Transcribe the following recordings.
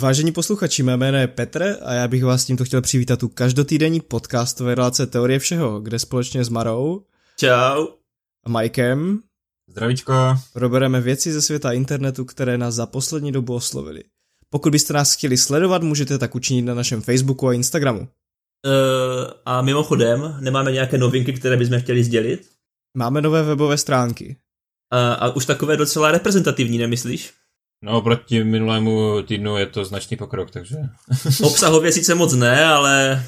Vážení posluchači, mé jméno je Petr a já bych vás tímto chtěl přivítat tu každotýdenní podcastové relace Teorie všeho, kde společně s Marou Čau. a Mikem Zdravíčko. probereme věci ze světa internetu, které nás za poslední dobu oslovily. Pokud byste nás chtěli sledovat, můžete tak učinit na našem Facebooku a Instagramu. Uh, a mimochodem, nemáme nějaké novinky, které bychom chtěli sdělit? Máme nové webové stránky. A, a už takové docela reprezentativní, nemyslíš? No, proti minulému týdnu je to značný pokrok, takže Obsahově sice moc ne, ale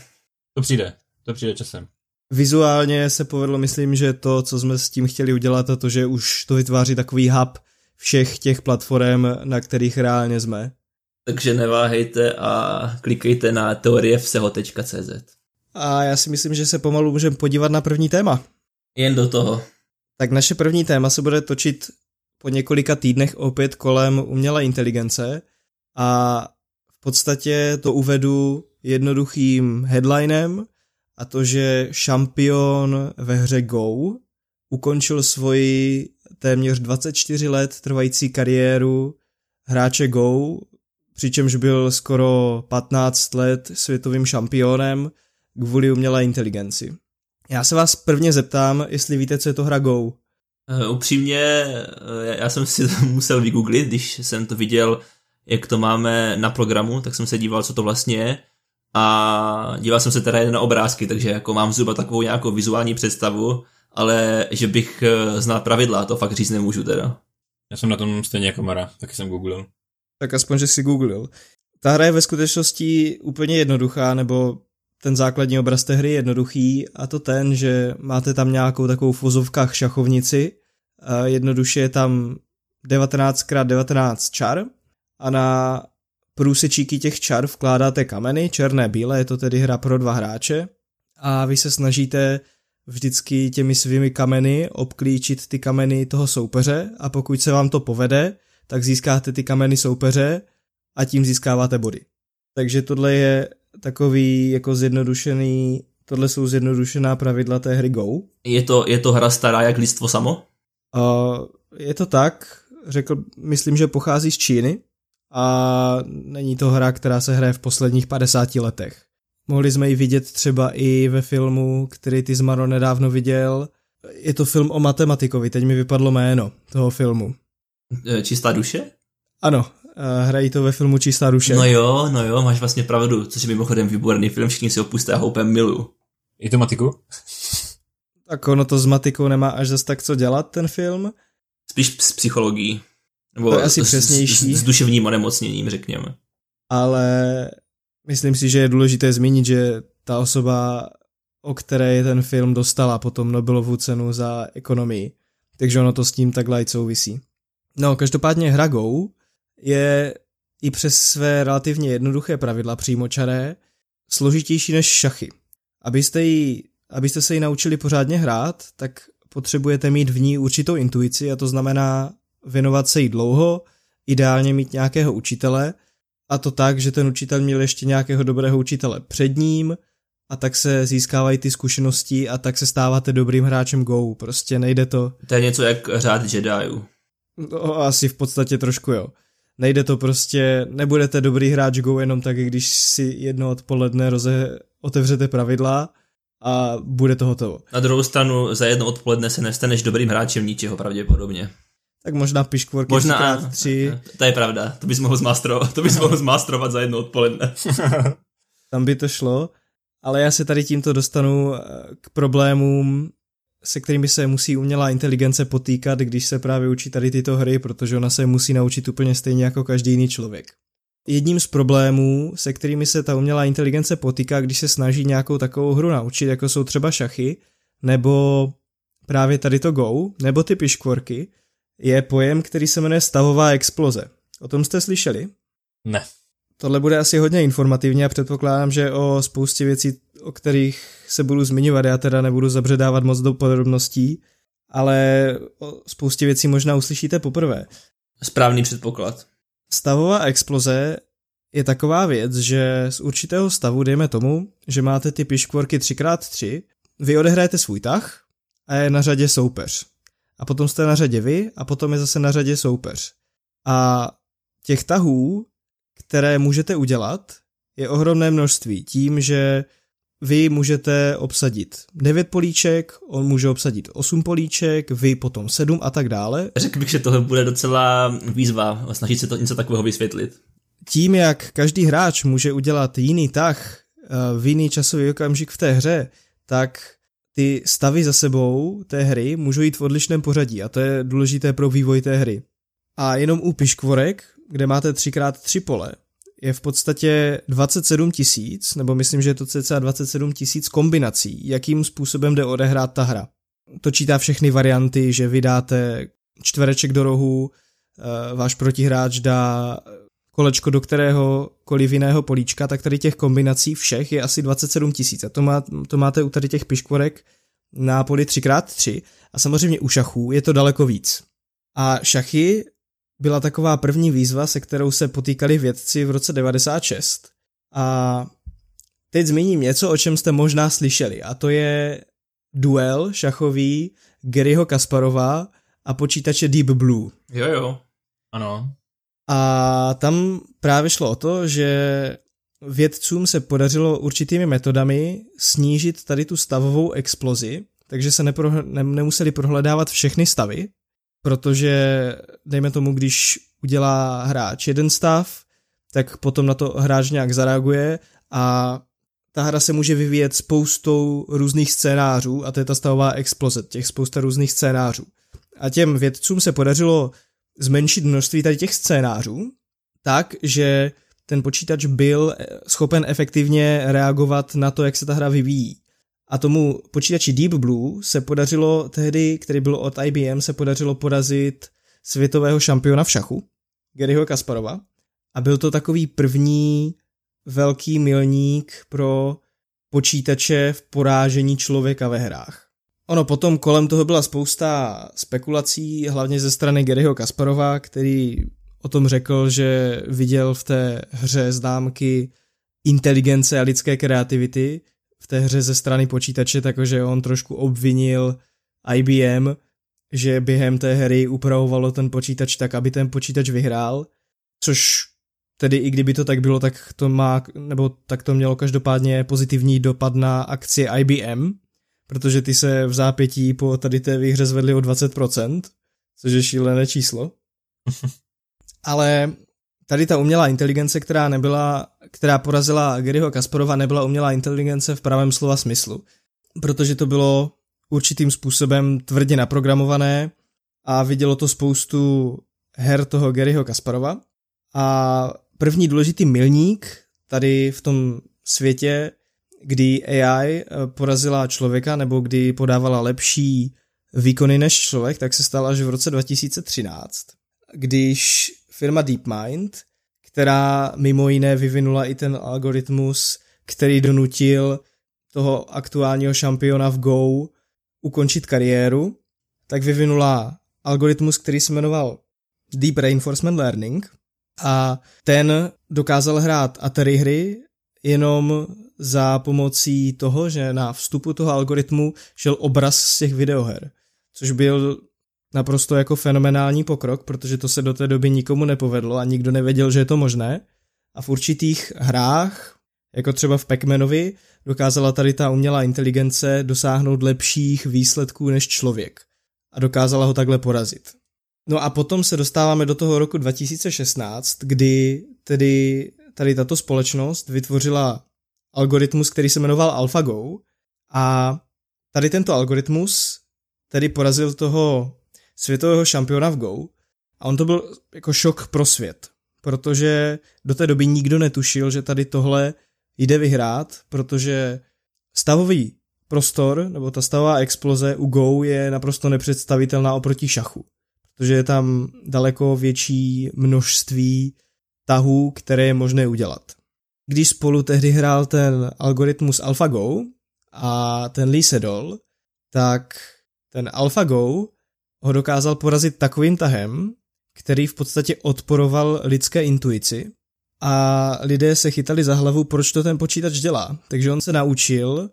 to přijde. To přijde časem. Vizuálně se povedlo, myslím, že to, co jsme s tím chtěli udělat, a to, že už to vytváří takový hub všech těch platform, na kterých reálně jsme. Takže neváhejte a klikejte na teorievseho.cz. A já si myslím, že se pomalu můžeme podívat na první téma. Jen do toho. Tak naše první téma se bude točit po několika týdnech opět kolem umělé inteligence a v podstatě to uvedu jednoduchým headlinem a to, že šampion ve hře Go ukončil svoji téměř 24 let trvající kariéru hráče Go, přičemž byl skoro 15 let světovým šampionem kvůli umělé inteligenci. Já se vás prvně zeptám, jestli víte, co je to hra Go. Uh, upřímně, uh, já jsem si to musel vygooglit, když jsem to viděl, jak to máme na programu, tak jsem se díval, co to vlastně je. A díval jsem se teda jen na obrázky, takže jako mám zhruba takovou nějakou vizuální představu, ale že bych uh, znal pravidla, to fakt říct nemůžu teda. Já jsem na tom stejně jako Mara, taky jsem googlil. Tak aspoň, že si googlil. Ta hra je ve skutečnosti úplně jednoduchá, nebo ten základní obraz té hry je jednoduchý a to ten, že máte tam nějakou takovou v vozovkách šachovnici, a jednoduše je tam 19x19 čar a na průsečíky těch čar vkládáte kameny, černé, bílé, je to tedy hra pro dva hráče a vy se snažíte vždycky těmi svými kameny obklíčit ty kameny toho soupeře a pokud se vám to povede, tak získáte ty kameny soupeře a tím získáváte body. Takže tohle je takový jako zjednodušený, tohle jsou zjednodušená pravidla té hry Go. Je to, je to hra stará jak lidstvo samo? A je to tak, řekl, myslím, že pochází z Číny a není to hra, která se hraje v posledních 50 letech. Mohli jsme ji vidět třeba i ve filmu, který ty Zmaro nedávno viděl. Je to film o matematikovi, teď mi vypadlo jméno toho filmu. Eh, Čistá duše? Ano, eh, hrají to ve filmu Čistá duše. No jo, no jo, máš vlastně pravdu, což je mimochodem výborný film, všichni si ho pusté, já ho úplně miluju. I to matiku? Tak ono to s matikou nemá až zas tak co dělat, ten film. Spíš s psychologií. Nebo To je asi s- s- přesnější. S, s duševním onemocněním, řekněme. ale myslím si, že je důležité zmínit, že ta osoba, o které je ten film, dostala potom Nobelovu cenu za ekonomii. Takže ono to s tím tak light souvisí. No, každopádně hra Go je i přes své relativně jednoduché pravidla přímočaré složitější než šachy. Abyste, ji, abyste se ji naučili pořádně hrát, tak potřebujete mít v ní určitou intuici a to znamená věnovat se jí dlouho, ideálně mít nějakého učitele, a to tak, že ten učitel měl ještě nějakého dobrého učitele před ním a tak se získávají ty zkušenosti a tak se stáváte dobrým hráčem Go. Prostě nejde to, To je něco jak řád Jediů. No, asi v podstatě trošku jo. Nejde to prostě, nebudete dobrý hráč Go jenom tak, když si jedno odpoledne roze, otevřete pravidla a bude to hotovo. Na druhou stranu za jedno odpoledne se nestaneš dobrým hráčem ničeho pravděpodobně. Tak možná piškvorky Možná, 3x3, to je pravda, to bys mohl zmástrovat, to bys mohl zmástrovat za jedno odpoledne. tam by to šlo, ale já se tady tímto dostanu eh, k problémům, se kterými se musí umělá inteligence potýkat, když se právě učí tady tyto hry, protože ona se musí naučit úplně stejně jako každý jiný člověk. Jedním z problémů, se kterými se ta umělá inteligence potýká, když se snaží nějakou takovou hru naučit, jako jsou třeba šachy, nebo právě tady to Go, nebo ty piškvorky, je pojem, který se jmenuje stavová exploze. O tom jste slyšeli? Ne. Tohle bude asi hodně informativně a předpokládám, že o spoustě věcí, o kterých se budu zmiňovat, já teda nebudu zabředávat moc do podrobností, ale o spoustě věcí možná uslyšíte poprvé. Správný předpoklad. Stavová exploze je taková věc, že z určitého stavu, dejme tomu, že máte ty piškvorky 3x3, vy odehrajete svůj tah a je na řadě soupeř. A potom jste na řadě vy a potom je zase na řadě soupeř. A těch tahů, které můžete udělat, je ohromné množství. Tím, že vy můžete obsadit 9 políček, on může obsadit 8 políček, vy potom 7 a tak dále. Řekl bych, že tohle bude docela výzva snažit se to něco takového vysvětlit. Tím, jak každý hráč může udělat jiný tah eh, v jiný časový okamžik v té hře, tak ty stavy za sebou té hry můžou jít v odlišném pořadí a to je důležité pro vývoj té hry. A jenom u piškvorek, kde máte 3x3 pole, je v podstatě 27 tisíc, nebo myslím, že je to cca 27 tisíc kombinací, jakým způsobem jde odehrát ta hra. To čítá všechny varianty, že vydáte čtvereček do rohu, eh, váš protihráč dá kolečko do kteréhokoliv jiného políčka, tak tady těch kombinací všech je asi 27 tisíc. A to, má, to máte u tady těch piškvorek na poli 3x3 a samozřejmě u šachů je to daleko víc. A šachy byla taková první výzva, se kterou se potýkali vědci v roce 96. A teď zmíním něco, o čem jste možná slyšeli, a to je duel šachový Garyho Kasparova a počítače Deep Blue. Jo, jo. Ano. A tam právě šlo o to, že vědcům se podařilo určitými metodami snížit tady tu stavovou explozi, takže se nepro, ne, nemuseli prohledávat všechny stavy, protože dejme tomu, když udělá hráč jeden stav, tak potom na to hráč nějak zareaguje a ta hra se může vyvíjet spoustou různých scénářů a to je ta stavová exploze, těch spousta různých scénářů. A těm vědcům se podařilo zmenšit množství tady těch scénářů, tak, že ten počítač byl schopen efektivně reagovat na to, jak se ta hra vyvíjí. A tomu počítači Deep Blue se podařilo tehdy, který byl od IBM, se podařilo porazit světového šampiona v šachu, Garyho Kasparova. A byl to takový první velký milník pro počítače v porážení člověka ve hrách. Ono potom kolem toho byla spousta spekulací, hlavně ze strany Garyho Kasparova, který o tom řekl, že viděl v té hře známky inteligence a lidské kreativity, v té hře ze strany počítače, takže on trošku obvinil IBM, že během té hry upravovalo ten počítač tak, aby ten počítač vyhrál, což tedy i kdyby to tak bylo, tak to má, nebo tak to mělo každopádně pozitivní dopad na akcie IBM, protože ty se v zápětí po tady té výhře zvedly o 20%, což je šílené číslo. Ale tady ta umělá inteligence, která nebyla, která porazila Garyho Kasparova, nebyla umělá inteligence v pravém slova smyslu, protože to bylo určitým způsobem tvrdě naprogramované a vidělo to spoustu her toho Garyho Kasparova. A první důležitý milník tady v tom světě, kdy AI eh, porazila člověka nebo kdy podávala lepší výkony než člověk, tak se stala až v roce 2013, když firma DeepMind, která mimo jiné vyvinula i ten algoritmus, který donutil toho aktuálního šampiona v Go ukončit kariéru, tak vyvinula algoritmus, který se jmenoval Deep Reinforcement Learning a ten dokázal hrát Atari hry jenom za pomocí toho, že na vstupu toho algoritmu šel obraz z těch videoher, což byl naprosto jako fenomenální pokrok, protože to se do té doby nikomu nepovedlo a nikdo nevěděl, že je to možné. A v určitých hrách, jako třeba v Pac-Manovi, dokázala tady ta umělá inteligence dosáhnout lepších výsledků než člověk. A dokázala ho takhle porazit. No a potom se dostáváme do toho roku 2016, kdy tedy tady tato společnost vytvořila algoritmus, který se jmenoval AlphaGo a tady tento algoritmus tedy porazil toho světového šampiona v Go a on to byl jako šok pro svět, protože do té doby nikdo netušil, že tady tohle jde vyhrát, protože stavový prostor nebo ta stavová exploze u Go je naprosto nepředstavitelná oproti šachu, protože je tam daleko větší množství tahů, které je možné udělat. Když spolu tehdy hrál ten algoritmus AlphaGo a ten Lee Sedol, tak ten AlphaGo ho dokázal porazit takovým tahem, který v podstatě odporoval lidské intuici a lidé se chytali za hlavu, proč to ten počítač dělá. Takže on se naučil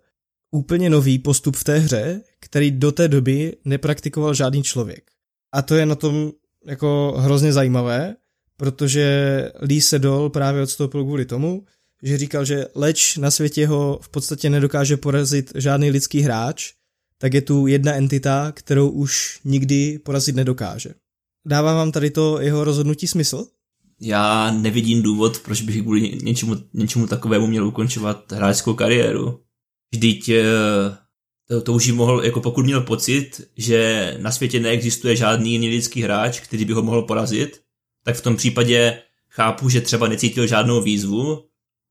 úplně nový postup v té hře, který do té doby nepraktikoval žádný člověk. A to je na tom jako hrozně zajímavé, protože Lee Sedol právě odstoupil kvůli tomu, že říkal, že leč na světě ho v podstatě nedokáže porazit žádný lidský hráč, tak je tu jedna entita, kterou už nikdy porazit nedokáže. Dává vám tady to jeho rozhodnutí smysl? Já nevidím důvod, proč bych kvůli něčemu, něčemu takovému měl ukončovat hráčskou kariéru. Vždyť eh, to, to už mohl, jako pokud měl pocit, že na světě neexistuje žádný jiný lidský hráč, který by ho mohl porazit, tak v tom případě chápu, že třeba necítil žádnou výzvu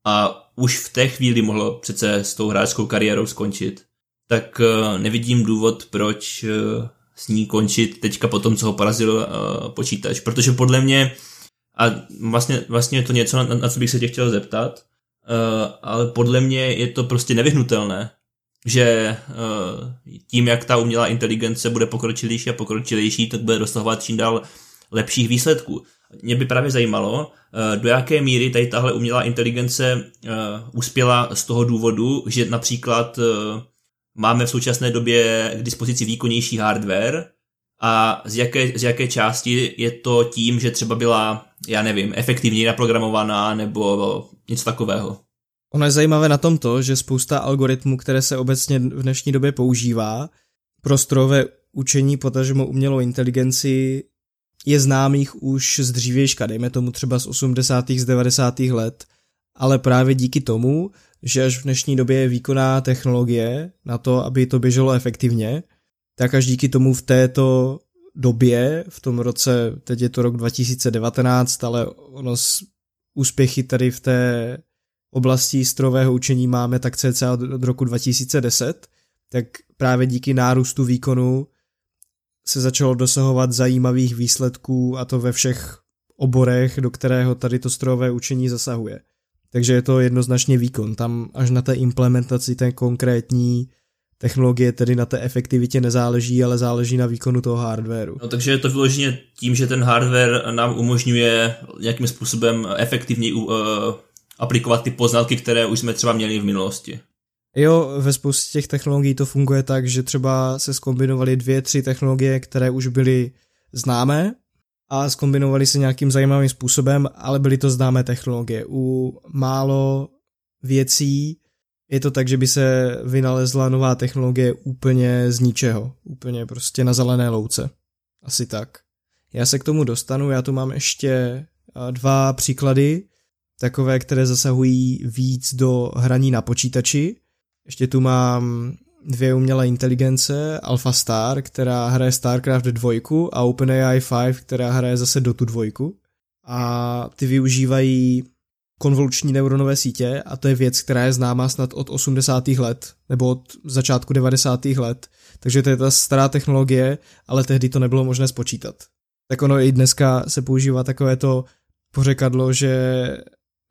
a už v té chvíli mohl přece s tou hráčskou kariérou skončit. Tak eh, nevidím důvod, proč eh, s ní končit teďka po tom, co ho porazil počítač. Protože podle mě, a vlastně, vlastně je to něco, na, na co bych se tě chtěl zeptat, ale podle mě je to prostě nevyhnutelné že eh, tím, jak ta umělá inteligence bude pokročilejší a pokročilejší, tak bude dosahovat čím dál lepších výsledků. Mě by právě zajímalo, eh, do jaké míry tady tahle umělá inteligence eh, uspěla z toho důvodu, že například máme v současné době k dispozici výkonnější hardware a z jaké, z jaké části je to tím, že třeba byla, já nevím, efektivněji naprogramovaná nebo něco takového. Ono je zajímavé na tom to, že spousta algoritmů, které se obecně v dnešní době používá pro strojové učení, potažmo umělou inteligenci, je známých už z dřívějška, dejme tomu třeba z 80. z 90. let, ale právě díky tomu, že až v dnešní době je výkonná technologie na to, aby to běželo efektivně, tak až díky tomu v této době, v tom roce, teď je to rok 2019, ale ono úspěchy tady v té oblastí strojového učení máme tak cca od roku 2010, tak právě díky nárůstu výkonu se začalo dosahovat zajímavých výsledků a to ve všech oborech, do kterého tady to strojové učení zasahuje. Takže je to jednoznačně výkon. Tam až na té implementaci té konkrétní technologie, tedy na té efektivitě nezáleží, ale záleží na výkonu toho hardwareu. No, takže je to vyloženě tím, že ten hardware nám umožňuje nějakým způsobem efektivně uh, aplikovat ty poznatky, které už jsme třeba měli v minulosti. Jo, ve spoustě těch technologií to funguje tak, že třeba se skombinovaly dvě, tři technologie, které už byly známé a skombinovali se nějakým zajímavým způsobem, ale byly to známé technologie. U málo věcí je to tak, že by se vynalezla nová technologie úplně z ničeho, úplně prostě na zelené louce. Asi tak. Já se k tomu dostanu, já tu mám ještě dva příklady, takové, které zasahují víc do hraní na počítači. Ještě tu mám dvě umělé inteligence, Alpha Star, která hraje StarCraft 2 a OpenAI 5, která hraje zase Dotu 2. A ty využívají konvoluční neuronové sítě a to je věc, která je známá snad od 80. let nebo od začátku 90. let. Takže to je ta stará technologie, ale tehdy to nebylo možné spočítat. Tak ono i dneska se používá takové to pořekadlo, že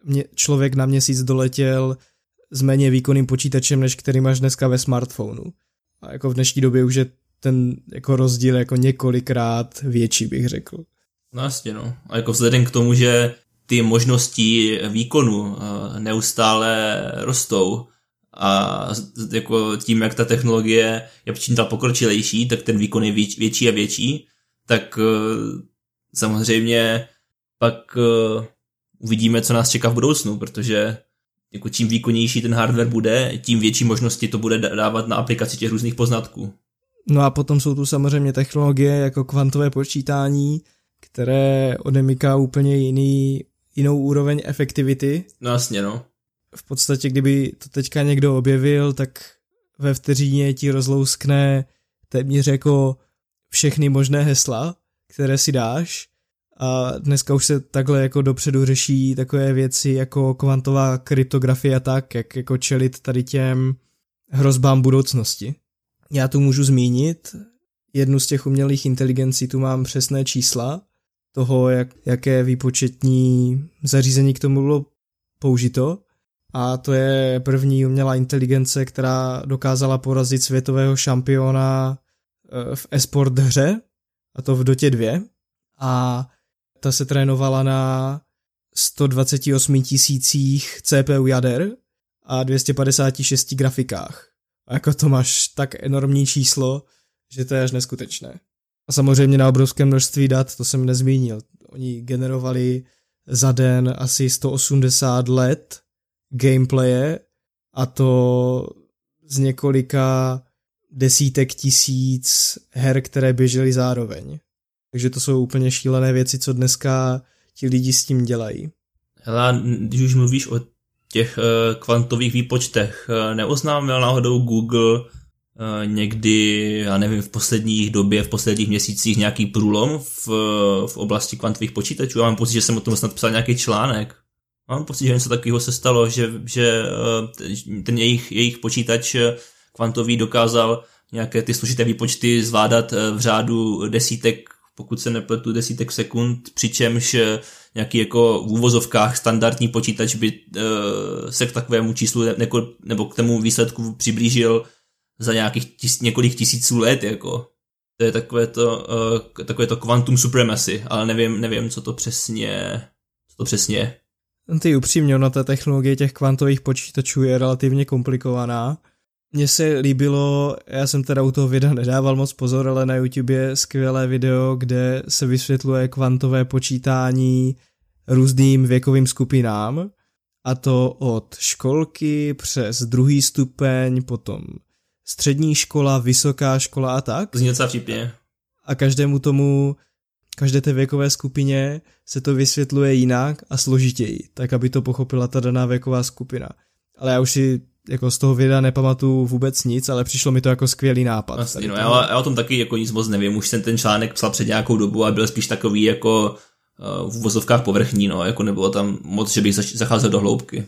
mě, člověk na měsíc doletěl s méně výkonným počítačem, než který máš dneska ve smartphonu. A jako v dnešní době už je ten jako rozdíl jako několikrát větší, bych řekl. No jasně, no. A jako vzhledem k tomu, že ty možnosti výkonu eh, neustále rostou a jako tím, jak ta technologie je čím dál pokročilejší, tak ten výkon je větší a větší, tak eh, samozřejmě pak eh, uvidíme, co nás čeká v budoucnu, protože jako čím výkonnější ten hardware bude, tím větší možnosti to bude dávat na aplikaci těch různých poznatků. No a potom jsou tu samozřejmě technologie jako kvantové počítání, které odemyká úplně jiný, jinou úroveň efektivity. No jasně, no. V podstatě, kdyby to teďka někdo objevil, tak ve vteřině ti rozlouskne téměř jako všechny možné hesla, které si dáš a dneska už se takhle jako dopředu řeší takové věci jako kvantová kryptografie a tak, jak jako čelit tady těm hrozbám budoucnosti. Já tu můžu zmínit, jednu z těch umělých inteligencí tu mám přesné čísla toho, jak, jaké výpočetní zařízení k tomu bylo použito. A to je první umělá inteligence, která dokázala porazit světového šampiona eh, v esport hře, a to v Dotě 2. A ta se trénovala na 128 tisících CPU jader a 256 grafikách. A jako to máš tak enormní číslo, že to je až neskutečné. A samozřejmě na obrovské množství dat, to jsem nezmínil. Oni generovali za den asi 180 let gameplaye a to z několika desítek tisíc her, které běžely zároveň. Takže to jsou úplně šílené věci, co dneska ti lidi s tím dělají. Hele, když už mluvíš o těch uh, kvantových výpočtech, uh, neoznámil náhodou Google uh, někdy, já nevím, v posledních době, v posledních měsících nějaký průlom v, v oblasti kvantových počítačů? Já mám pocit, že jsem o tom snad psal nějaký článek. Mám pocit, že něco takového se stalo, že, že ten jejich, jejich počítač kvantový dokázal nějaké ty složité výpočty zvládat v řádu desítek pokud se nepletu, desítek sekund, přičemž eh, nějaký jako v úvozovkách standardní počítač by uh, se k takovému číslu nebo k tomu výsledku přiblížil za nějakých tis, několik tisíců let, jako. To je takové to, uh, takové to quantum supremacy, ale nevím, nevím, co to přesně, co to přesně je. Ty upřímně, na té technologie těch kvantových počítačů je relativně komplikovaná mně se líbilo, já jsem teda u toho videa nedával moc pozor, ale na YouTube je skvělé video, kde se vysvětluje kvantové počítání různým věkovým skupinám, a to od školky přes druhý stupeň, potom střední škola, vysoká škola a tak. Zní docela vtipně. A každému tomu, každé té věkové skupině se to vysvětluje jinak a složitěji, tak aby to pochopila ta daná věková skupina. Ale já už si jako z toho videa nepamatuju vůbec nic, ale přišlo mi to jako skvělý nápad. Vlastně, no, já, já, o tom taky jako nic moc nevím, už jsem ten článek psal před nějakou dobu a byl spíš takový jako uh, v vozovkách povrchní, no, jako nebylo tam moc, že bych zacházel do hloubky.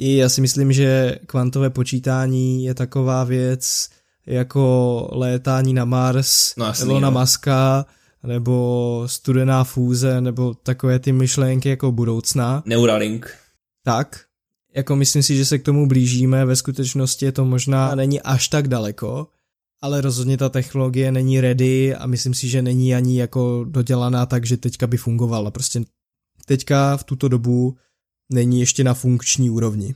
I já si myslím, že kvantové počítání je taková věc jako létání na Mars, no, jasný, nebo na Maska, nebo studená fúze, nebo takové ty myšlenky jako budoucna. Neuralink. Tak, jako myslím si, že se k tomu blížíme, ve skutečnosti je to možná není až tak daleko, ale rozhodně ta technologie není ready a myslím si, že není ani jako dodělaná tak, že teďka by fungovala. Prostě teďka v tuto dobu není ještě na funkční úrovni.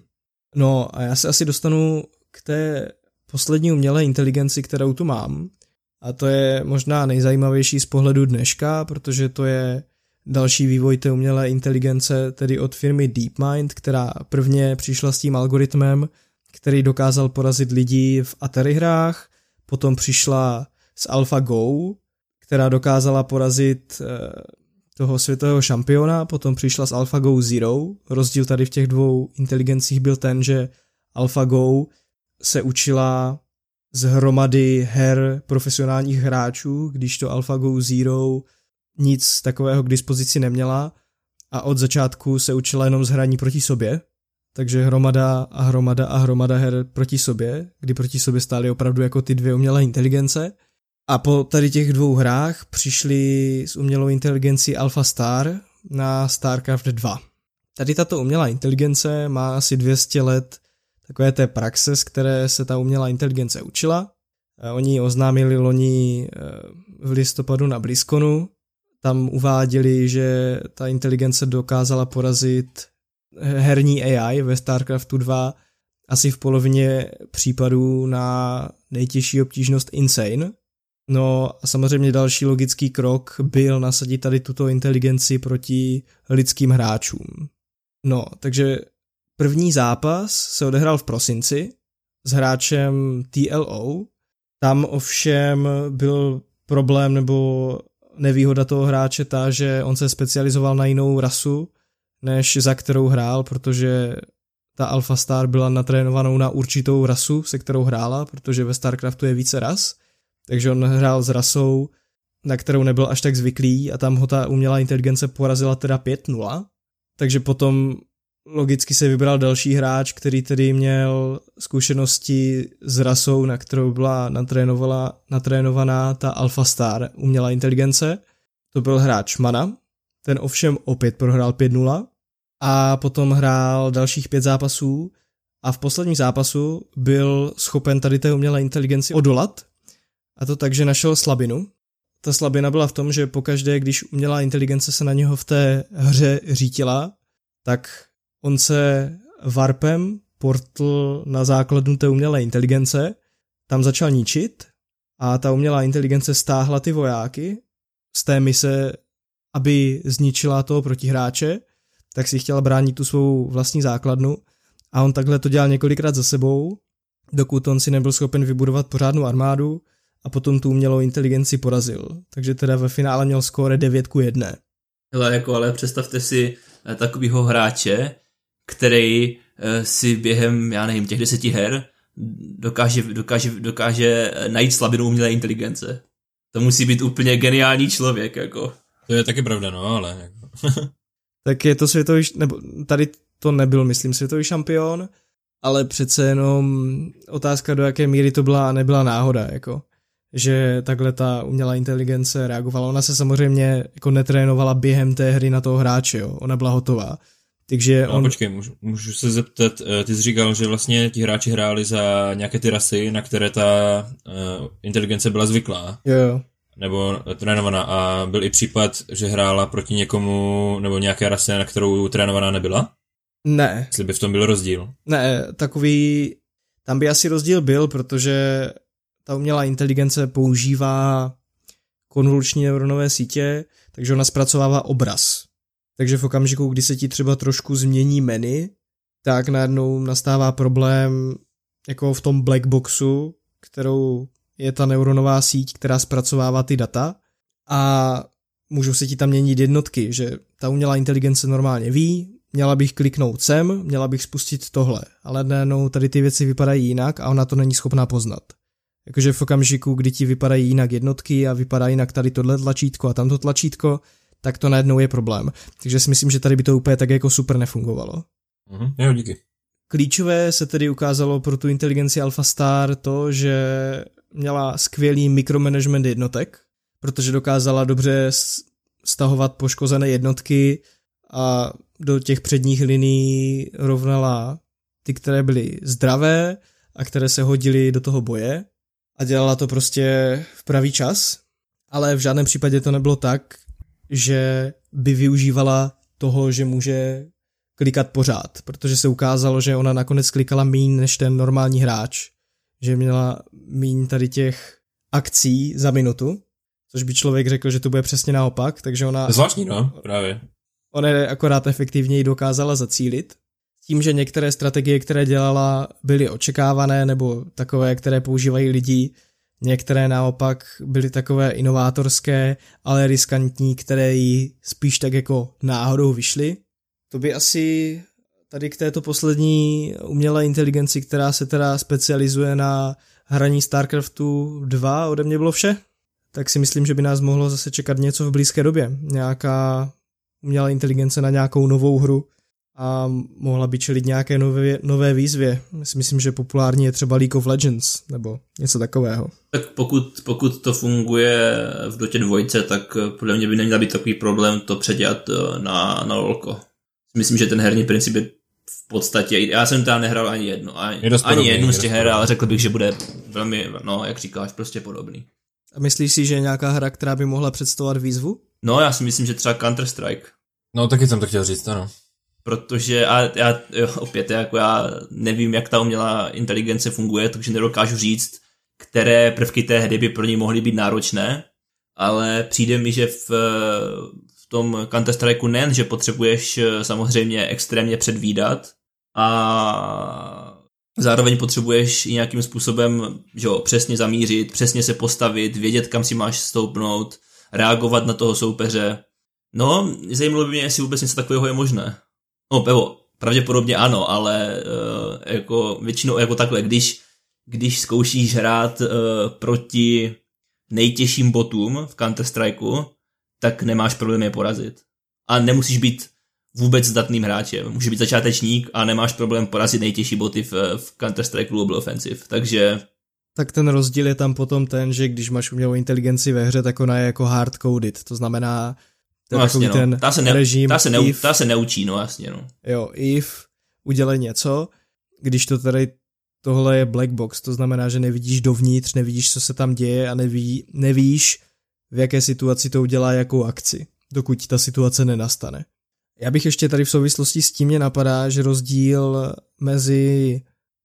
No a já se asi dostanu k té poslední umělé inteligenci, kterou tu mám. A to je možná nejzajímavější z pohledu dneška, protože to je další vývoj té umělé inteligence, tedy od firmy DeepMind, která prvně přišla s tím algoritmem, který dokázal porazit lidi v Atari hrách, potom přišla s AlphaGo, která dokázala porazit eh, toho světového šampiona, potom přišla s AlphaGo Zero. Rozdíl tady v těch dvou inteligencích byl ten, že AlphaGo se učila z hromady her profesionálních hráčů, když to AlphaGo Zero nic takového k dispozici neměla a od začátku se učila jenom z hraní proti sobě, takže hromada a hromada a hromada her proti sobě, kdy proti sobě stály opravdu jako ty dvě umělé inteligence. A po tady těch dvou hrách přišli s umělou inteligencí Alpha Star na StarCraft 2. Tady tato umělá inteligence má asi 200 let takové té praxe, z které se ta umělá inteligence učila. Oni oznámili loni eh, v listopadu na BlizzConu, tam uváděli, že ta inteligence dokázala porazit herní AI ve StarCraftu 2 asi v polovině případů na nejtěžší obtížnost Insane. No a samozřejmě další logický krok byl nasadit tady tuto inteligenci proti lidským hráčům. No, takže první zápas se odehrál v prosinci s hráčem TLO. Tam ovšem byl problém nebo nevýhoda toho hráče ta, že on se specializoval na jinou rasu, než za kterou hrál, protože ta Alpha Star byla natrénovanou na určitou rasu, se kterou hrála, protože ve StarCraftu je více ras, takže on hrál s rasou, na kterou nebyl až tak zvyklý a tam ho ta umělá inteligence porazila teda 5-0, takže potom logicky se vybral další hráč, který tedy měl zkušenosti s rasou, na kterou byla natrénovaná ta Alpha Star umělá inteligence. To byl hráč Mana, ten ovšem opět prohrál 5-0 a potom hrál dalších pět zápasů a v posledním zápasu byl schopen tady té umělé inteligenci odolat a to tak, že našel slabinu. Ta slabina byla v tom, že pokaždé, když umělá inteligence se na něho v té hře řítila, tak on se warpem portl na základnu té umělé inteligence, tam začal ničit a ta umělá inteligence stáhla ty vojáky z té mise, aby zničila toho protihráče, tak si chtěla bránit tu svou vlastní základnu a on takhle to dělal několikrát za sebou, dokud on si nebyl schopen vybudovat pořádnou armádu a potom tu umělou inteligenci porazil. Takže teda ve finále měl skóre 9 ku 1. Hele, jako, ale představte si eh, takového hráče, který eh, si během, já nevím, těch deseti her dokáže, dokáže, dokáže eh, najít slabinu umělé inteligence. To musí být úplně geniální člověk, jako. To je taky pravda, no, ale... Jako. tak je to světový, nebo tady to nebyl, myslím, světový šampion, ale přece jenom otázka, do jaké míry to byla a nebyla náhoda, jako že takhle ta umělá inteligence reagovala. Ona se samozřejmě jako netrénovala během té hry na toho hráče, jo. Ona byla hotová. Takže no, on... počkej, můžu, můžu se zeptat, eh, ty jsi říkal, že vlastně ti hráči hráli za nějaké ty rasy, na které ta uh, inteligence byla zvyklá. Jo, jo. Nebo trénovaná a byl i případ, že hrála proti někomu nebo nějaké rase, na kterou trénovaná nebyla? Ne. Jestli by v tom byl rozdíl? Ne, takový, tam by asi rozdíl byl, protože ta umělá inteligence používá konvoluční neuronové sítě, takže ona zpracovává obraz. Takže v okamžiku, kdy se ti třeba trošku změní menu, tak najednou nastává problém jako v tom black boxu, kterou je ta neuronová síť, která zpracovává ty data a můžou se ti tam měnit jednotky, že ta umělá inteligence normálně ví, měla bych kliknout sem, měla bych spustit tohle, ale najednou tady ty věci vypadají jinak a ona to není schopná poznat. Jakože v okamžiku, kdy ti vypadají jinak jednotky a vypadá jinak tady tohle tlačítko a tamto tlačítko, tak to najednou je problém. Takže si myslím, že tady by to úplně tak jako super nefungovalo. Mhm, jo, díky. Klíčové se tedy ukázalo pro tu inteligenci Alpha Star to, že měla skvělý mikromanagement jednotek, protože dokázala dobře stahovat poškozené jednotky a do těch předních linií rovnala ty, které byly zdravé a které se hodily do toho boje a dělala to prostě v pravý čas, ale v žádném případě to nebylo tak, že by využívala toho, že může klikat pořád, protože se ukázalo, že ona nakonec klikala méně než ten normální hráč, že měla méně tady těch akcí za minutu, což by člověk řekl, že to bude přesně naopak, takže ona... Zvláštní, no, právě. Ona je akorát efektivněji dokázala zacílit tím, že některé strategie, které dělala, byly očekávané nebo takové, které používají lidi, některé naopak byly takové inovátorské, ale riskantní, které jí spíš tak jako náhodou vyšly. To by asi tady k této poslední umělé inteligenci, která se teda specializuje na hraní StarCraftu 2, ode mě bylo vše. Tak si myslím, že by nás mohlo zase čekat něco v blízké době. Nějaká umělá inteligence na nějakou novou hru, a mohla by čelit nějaké nové, nové výzvě. Myslím, že populární je třeba League of Legends nebo něco takového. Tak pokud, pokud to funguje v Dotě dvojce, tak podle mě by neměl být takový problém to předělat eh, na, na LoLko. Myslím, že ten herní princip je v podstatě, já jsem tam nehrál ani jednu, ani, ani jednu z těch her, ale řekl bych, že bude velmi, no, jak říkáš, prostě podobný. A myslíš si, že je nějaká hra, která by mohla představovat výzvu? No, já si myslím, že třeba Counter-Strike. No, taky jsem to chtěl říct, ano protože a já jo, opět jako já nevím, jak ta umělá inteligence funguje, takže nedokážu říct, které prvky té hry by pro ní mohly být náročné, ale přijde mi, že v, v tom Counter-Strike nejen, že potřebuješ samozřejmě extrémně předvídat a zároveň potřebuješ i nějakým způsobem že jo, přesně zamířit, přesně se postavit, vědět, kam si máš stoupnout, reagovat na toho soupeře. No, zajímalo by mě, jestli vůbec něco takového je možné. No, pevo, pravděpodobně ano, ale uh, jako většinou jako takhle, když, když zkoušíš hrát uh, proti nejtěžším botům v Counter-Strikeu, tak nemáš problém je porazit. A nemusíš být vůbec zdatným hráčem. Může být začátečník a nemáš problém porazit nejtěžší boty v, v Counter-Strike Global Offensive. Takže... Tak ten rozdíl je tam potom ten, že když máš umělou inteligenci ve hře, tak ona je jako hardcoded. To znamená, to no jasně, no. ten ta se, ne, režim ta, se neu, if, ta se neučí, no jasně, no. Jo, if udělej něco, když to tady tohle je black box, to znamená, že nevidíš dovnitř, nevidíš, co se tam děje a neví, nevíš, v jaké situaci to udělá jakou akci, dokud ta situace nenastane. Já bych ještě tady v souvislosti s tím mě napadá, že rozdíl mezi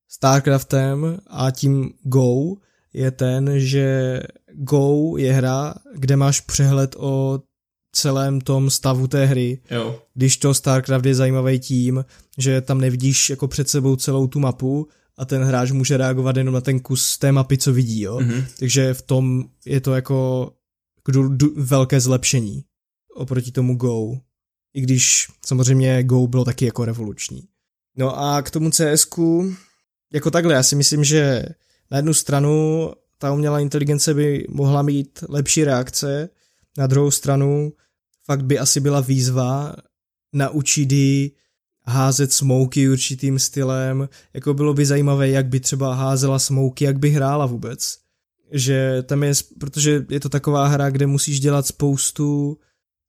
StarCraftem a tím Go je ten, že Go je hra, kde máš přehled o celém tom stavu té hry. Jo. Když to StarCraft je zajímavý tím, že tam nevidíš jako před sebou celou tu mapu a ten hráč může reagovat jenom na ten kus té mapy, co vidí, jo. Mhm. Takže v tom je to jako du- du- velké zlepšení oproti tomu Go. I když samozřejmě Go bylo taky jako revoluční. No a k tomu CSku, jako takhle, já si myslím, že na jednu stranu ta umělá inteligence by mohla mít lepší reakce, na druhou stranu fakt by asi byla výzva naučit ji házet smouky určitým stylem, jako bylo by zajímavé, jak by třeba házela smouky, jak by hrála vůbec. Že tam je, protože je to taková hra, kde musíš dělat spoustu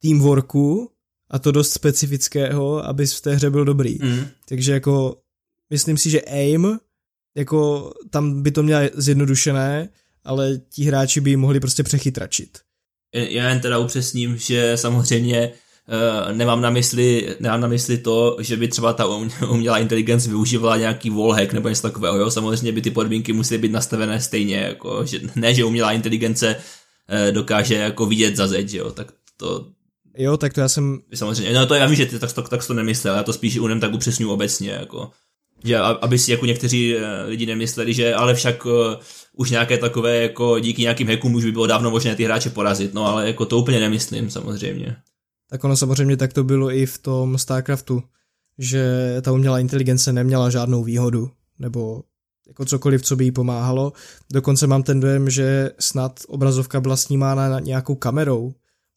teamworku a to dost specifického, abys v té hře byl dobrý. Mm. Takže jako myslím si, že aim, jako tam by to měla zjednodušené, ale ti hráči by ji mohli prostě přechytračit. Já jen teda upřesním, že samozřejmě uh, nemám na mysli, nemám na mysli to, že by třeba ta um- umělá inteligence využívala nějaký wallhack nebo něco takového, jo? samozřejmě by ty podmínky musely být nastavené stejně, jako, že, ne, že umělá inteligence uh, dokáže jako vidět za zeď, jo? tak to Jo, tak to já jsem, samozřejmě, no to já vím, že ty tak, tak, tak to nemyslel, já to spíš unem tak upřesňuji obecně, jako že aby si jako někteří lidi nemysleli, že ale však už nějaké takové, jako díky nějakým hackům už by bylo dávno možné ty hráče porazit, no ale jako to úplně nemyslím samozřejmě. tak ono samozřejmě tak to bylo i v tom StarCraftu, že ta umělá inteligence neměla žádnou výhodu, nebo jako cokoliv, co by jí pomáhalo. Dokonce mám ten dojem, že snad obrazovka byla snímána na nějakou kamerou,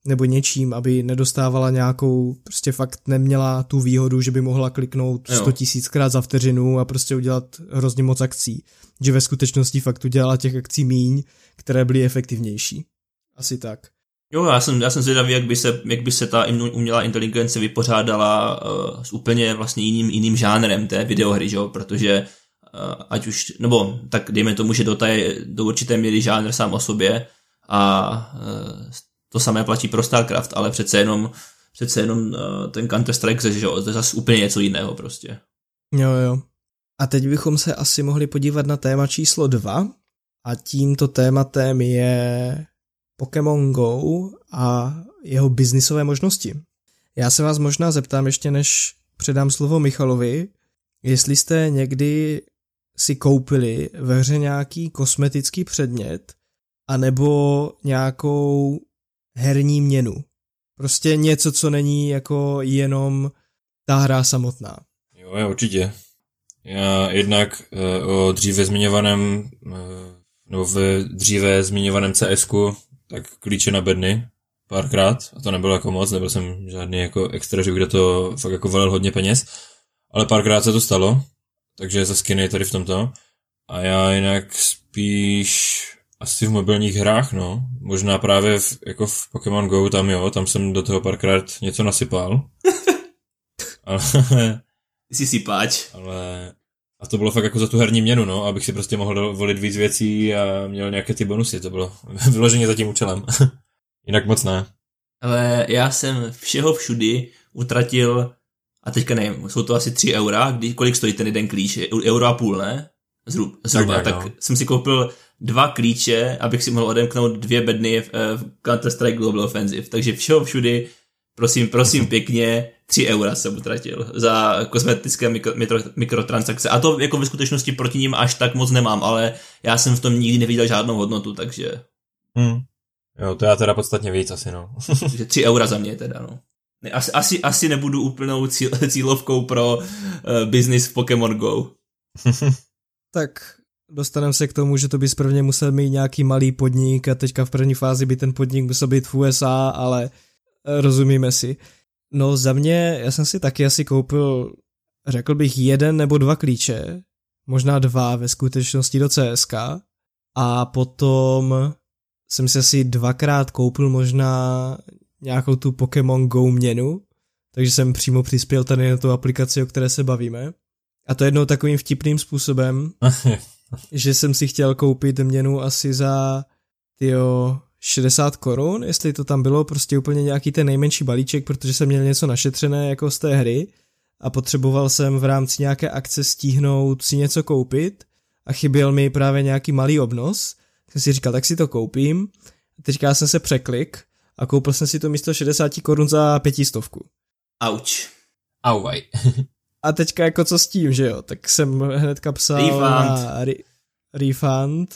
nebo něčím, aby nedostávala nějakou, prostě fakt neměla tu výhodu, že by mohla kliknout Jo. 100 tisíckrát za vteřinu a prostě udělat hrozně moc akcí. Že ve skutečnosti fakt udělala těch akcí míň, které byly efektivnější. Asi tak. Jo, já jsem, já jsem zvědavý, jak by se, jak by se ta umělá inteligence vypořádala uh, s úplně vlastně jiným, jiným žánrem té videohry, že jo, protože uh, ať už, nebo tak dejme tomu, že Dota je do určité míry žánr sám o sobě a uh, to samé platí pro StarCraft, ale přece jenom, přece jenom uh, ten Counter-Strike, že jo, to je zase úplně něco jiného prostě. Jo, jo. A teď bychom se asi mohli podívat na téma číslo dva. A tímto tématem je Pokémon Go a jeho biznisové možnosti. Já se vás možná zeptám ještě, než předám slovo Michalovi, jestli jste někdy si koupili ve hře nějaký kosmetický předmět anebo nějakou herní měnu. Prostě něco, co není jako jenom ta hra samotná. Jo, jo, určitě. Já jednak uh, o dříve zmiňovaném, uh, nebo v dříve zmiňovaném CSku, tak klíče na bedny párkrát, a to nebylo jako moc, nebyl jsem žádný jako extra, že kde to fakt jako valil hodně peněz, ale párkrát se to stalo, takže za skiny tady v tomto. A já jinak spíš asi v mobilních hrách, no. Možná právě v, jako v Pokémon Go, tam jo, tam jsem do toho párkrát něco nasypal. ale, Ty jsi sypáč. ale a to bylo fakt jako za tu herní měnu, no, abych si prostě mohl volit víc věcí a měl nějaké ty bonusy, to bylo vyloženě za tím účelem. Jinak moc ne. Ale já jsem všeho všudy utratil, a teďka nevím, jsou to asi 3 eura, kdy, kolik stojí ten jeden klíč? Euro a půl, ne? Zhruba, zhruba. nějak, tak, no. tak jsem si koupil dva klíče, abych si mohl odemknout dvě bedny v, eh, v Counter-Strike Global Offensive. Takže všeho všudy, prosím, prosím pěkně, 3 eura jsem utratil za kosmetické mikro, mikro, mikrotransakce. A to jako ve skutečnosti proti ním až tak moc nemám, ale já jsem v tom nikdy neviděl žádnou hodnotu, takže, Hmm. Jo, to já teda podstatně víc asi, no. takže 3 eura za mě teda, no. Asi, asi, asi nebudu úplnou cíl, cílovkou pro uh, business v Pokémon Go. Tak dostaneme se k tomu, že to bys prvně musel mít nějaký malý podnik a teďka v první fázi by ten podnik musel být v USA, ale eh, rozumíme si. No za mě, já jsem si taky asi koupil, řekl bych jeden nebo dva klíče, možná dva ve skutečnosti do CSK a potom jsem si asi dvakrát koupil možná nějakou tu Pokémon Go měnu, takže jsem přímo přispěl tady na tu aplikaci, o které se bavíme. A to jednou takovým vtipným způsobem, že jsem si chtěl koupit měnu asi za tyjo 60 korun, jestli to tam bylo prostě úplně nějaký ten nejmenší balíček, protože jsem měl něco našetřené jako z té hry a potřeboval jsem v rámci nějaké akce stíhnout si něco koupit a chyběl mi právě nějaký malý obnos, jsem si říkal, tak si to koupím. Teďka jsem se překlik a koupil jsem si to místo 60 korun za pětistovku. Auč. Auvaj. A teďka jako co s tím, že jo? Tak jsem hnedka psal Refund. na re- refund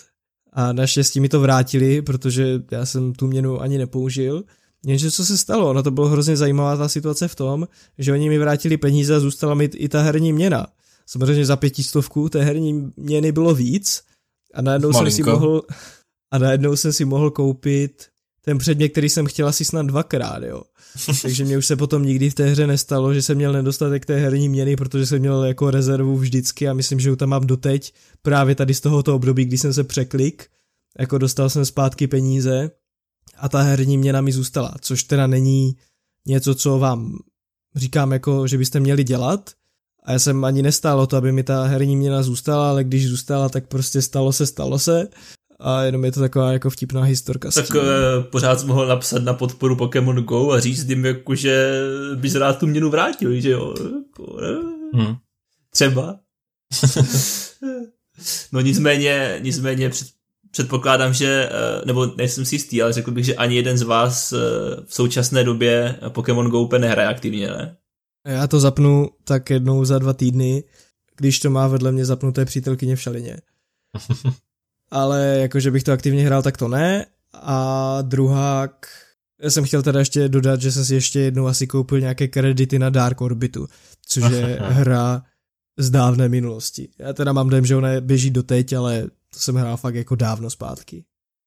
a naštěstí mi to vrátili, protože já jsem tu měnu ani nepoužil. Jenže co se stalo? Ono to bylo hrozně zajímavá ta situace v tom, že oni mi vrátili peníze a zůstala mi i ta herní měna. Samozřejmě za pětistovku té herní měny bylo víc a najednou jsem si Malinko. mohl a najednou jsem si mohl koupit ten předmět, který jsem chtěl asi snad dvakrát, jo. Takže mě už se potom nikdy v té hře nestalo, že jsem měl nedostatek té herní měny, protože jsem měl jako rezervu vždycky a myslím, že ji tam mám doteď právě tady z tohoto období, kdy jsem se překlik, jako dostal jsem zpátky peníze a ta herní měna mi zůstala, což teda není něco, co vám říkám jako, že byste měli dělat. A já jsem ani nestálo to, aby mi ta herní měna zůstala, ale když zůstala, tak prostě stalo se, stalo se a jenom je to taková jako vtipná historka. Tak tím. eh, pořád jsi mohl napsat na podporu Pokémon Go a říct jim, jako, že bys rád tu měnu vrátil, že jo? Jako, ne? Hm. Třeba. no nicméně, nicméně před, předpokládám, že, eh, nebo nejsem si jistý, ale řekl bych, že ani jeden z vás eh, v současné době Pokémon Go úplně nehraje aktivně, ne? Já to zapnu tak jednou za dva týdny, když to má vedle mě zapnuté přítelkyně v šalině. Ale jakože bych to aktivně hrál, tak to ne. A druhák, já jsem chtěl teda ještě dodat, že jsem si ještě jednou asi koupil nějaké kredity na Dark Orbitu, což je hra z dávné minulosti. Já teda mám dojem, že ona běží doteď, ale to jsem hrál fakt jako dávno zpátky.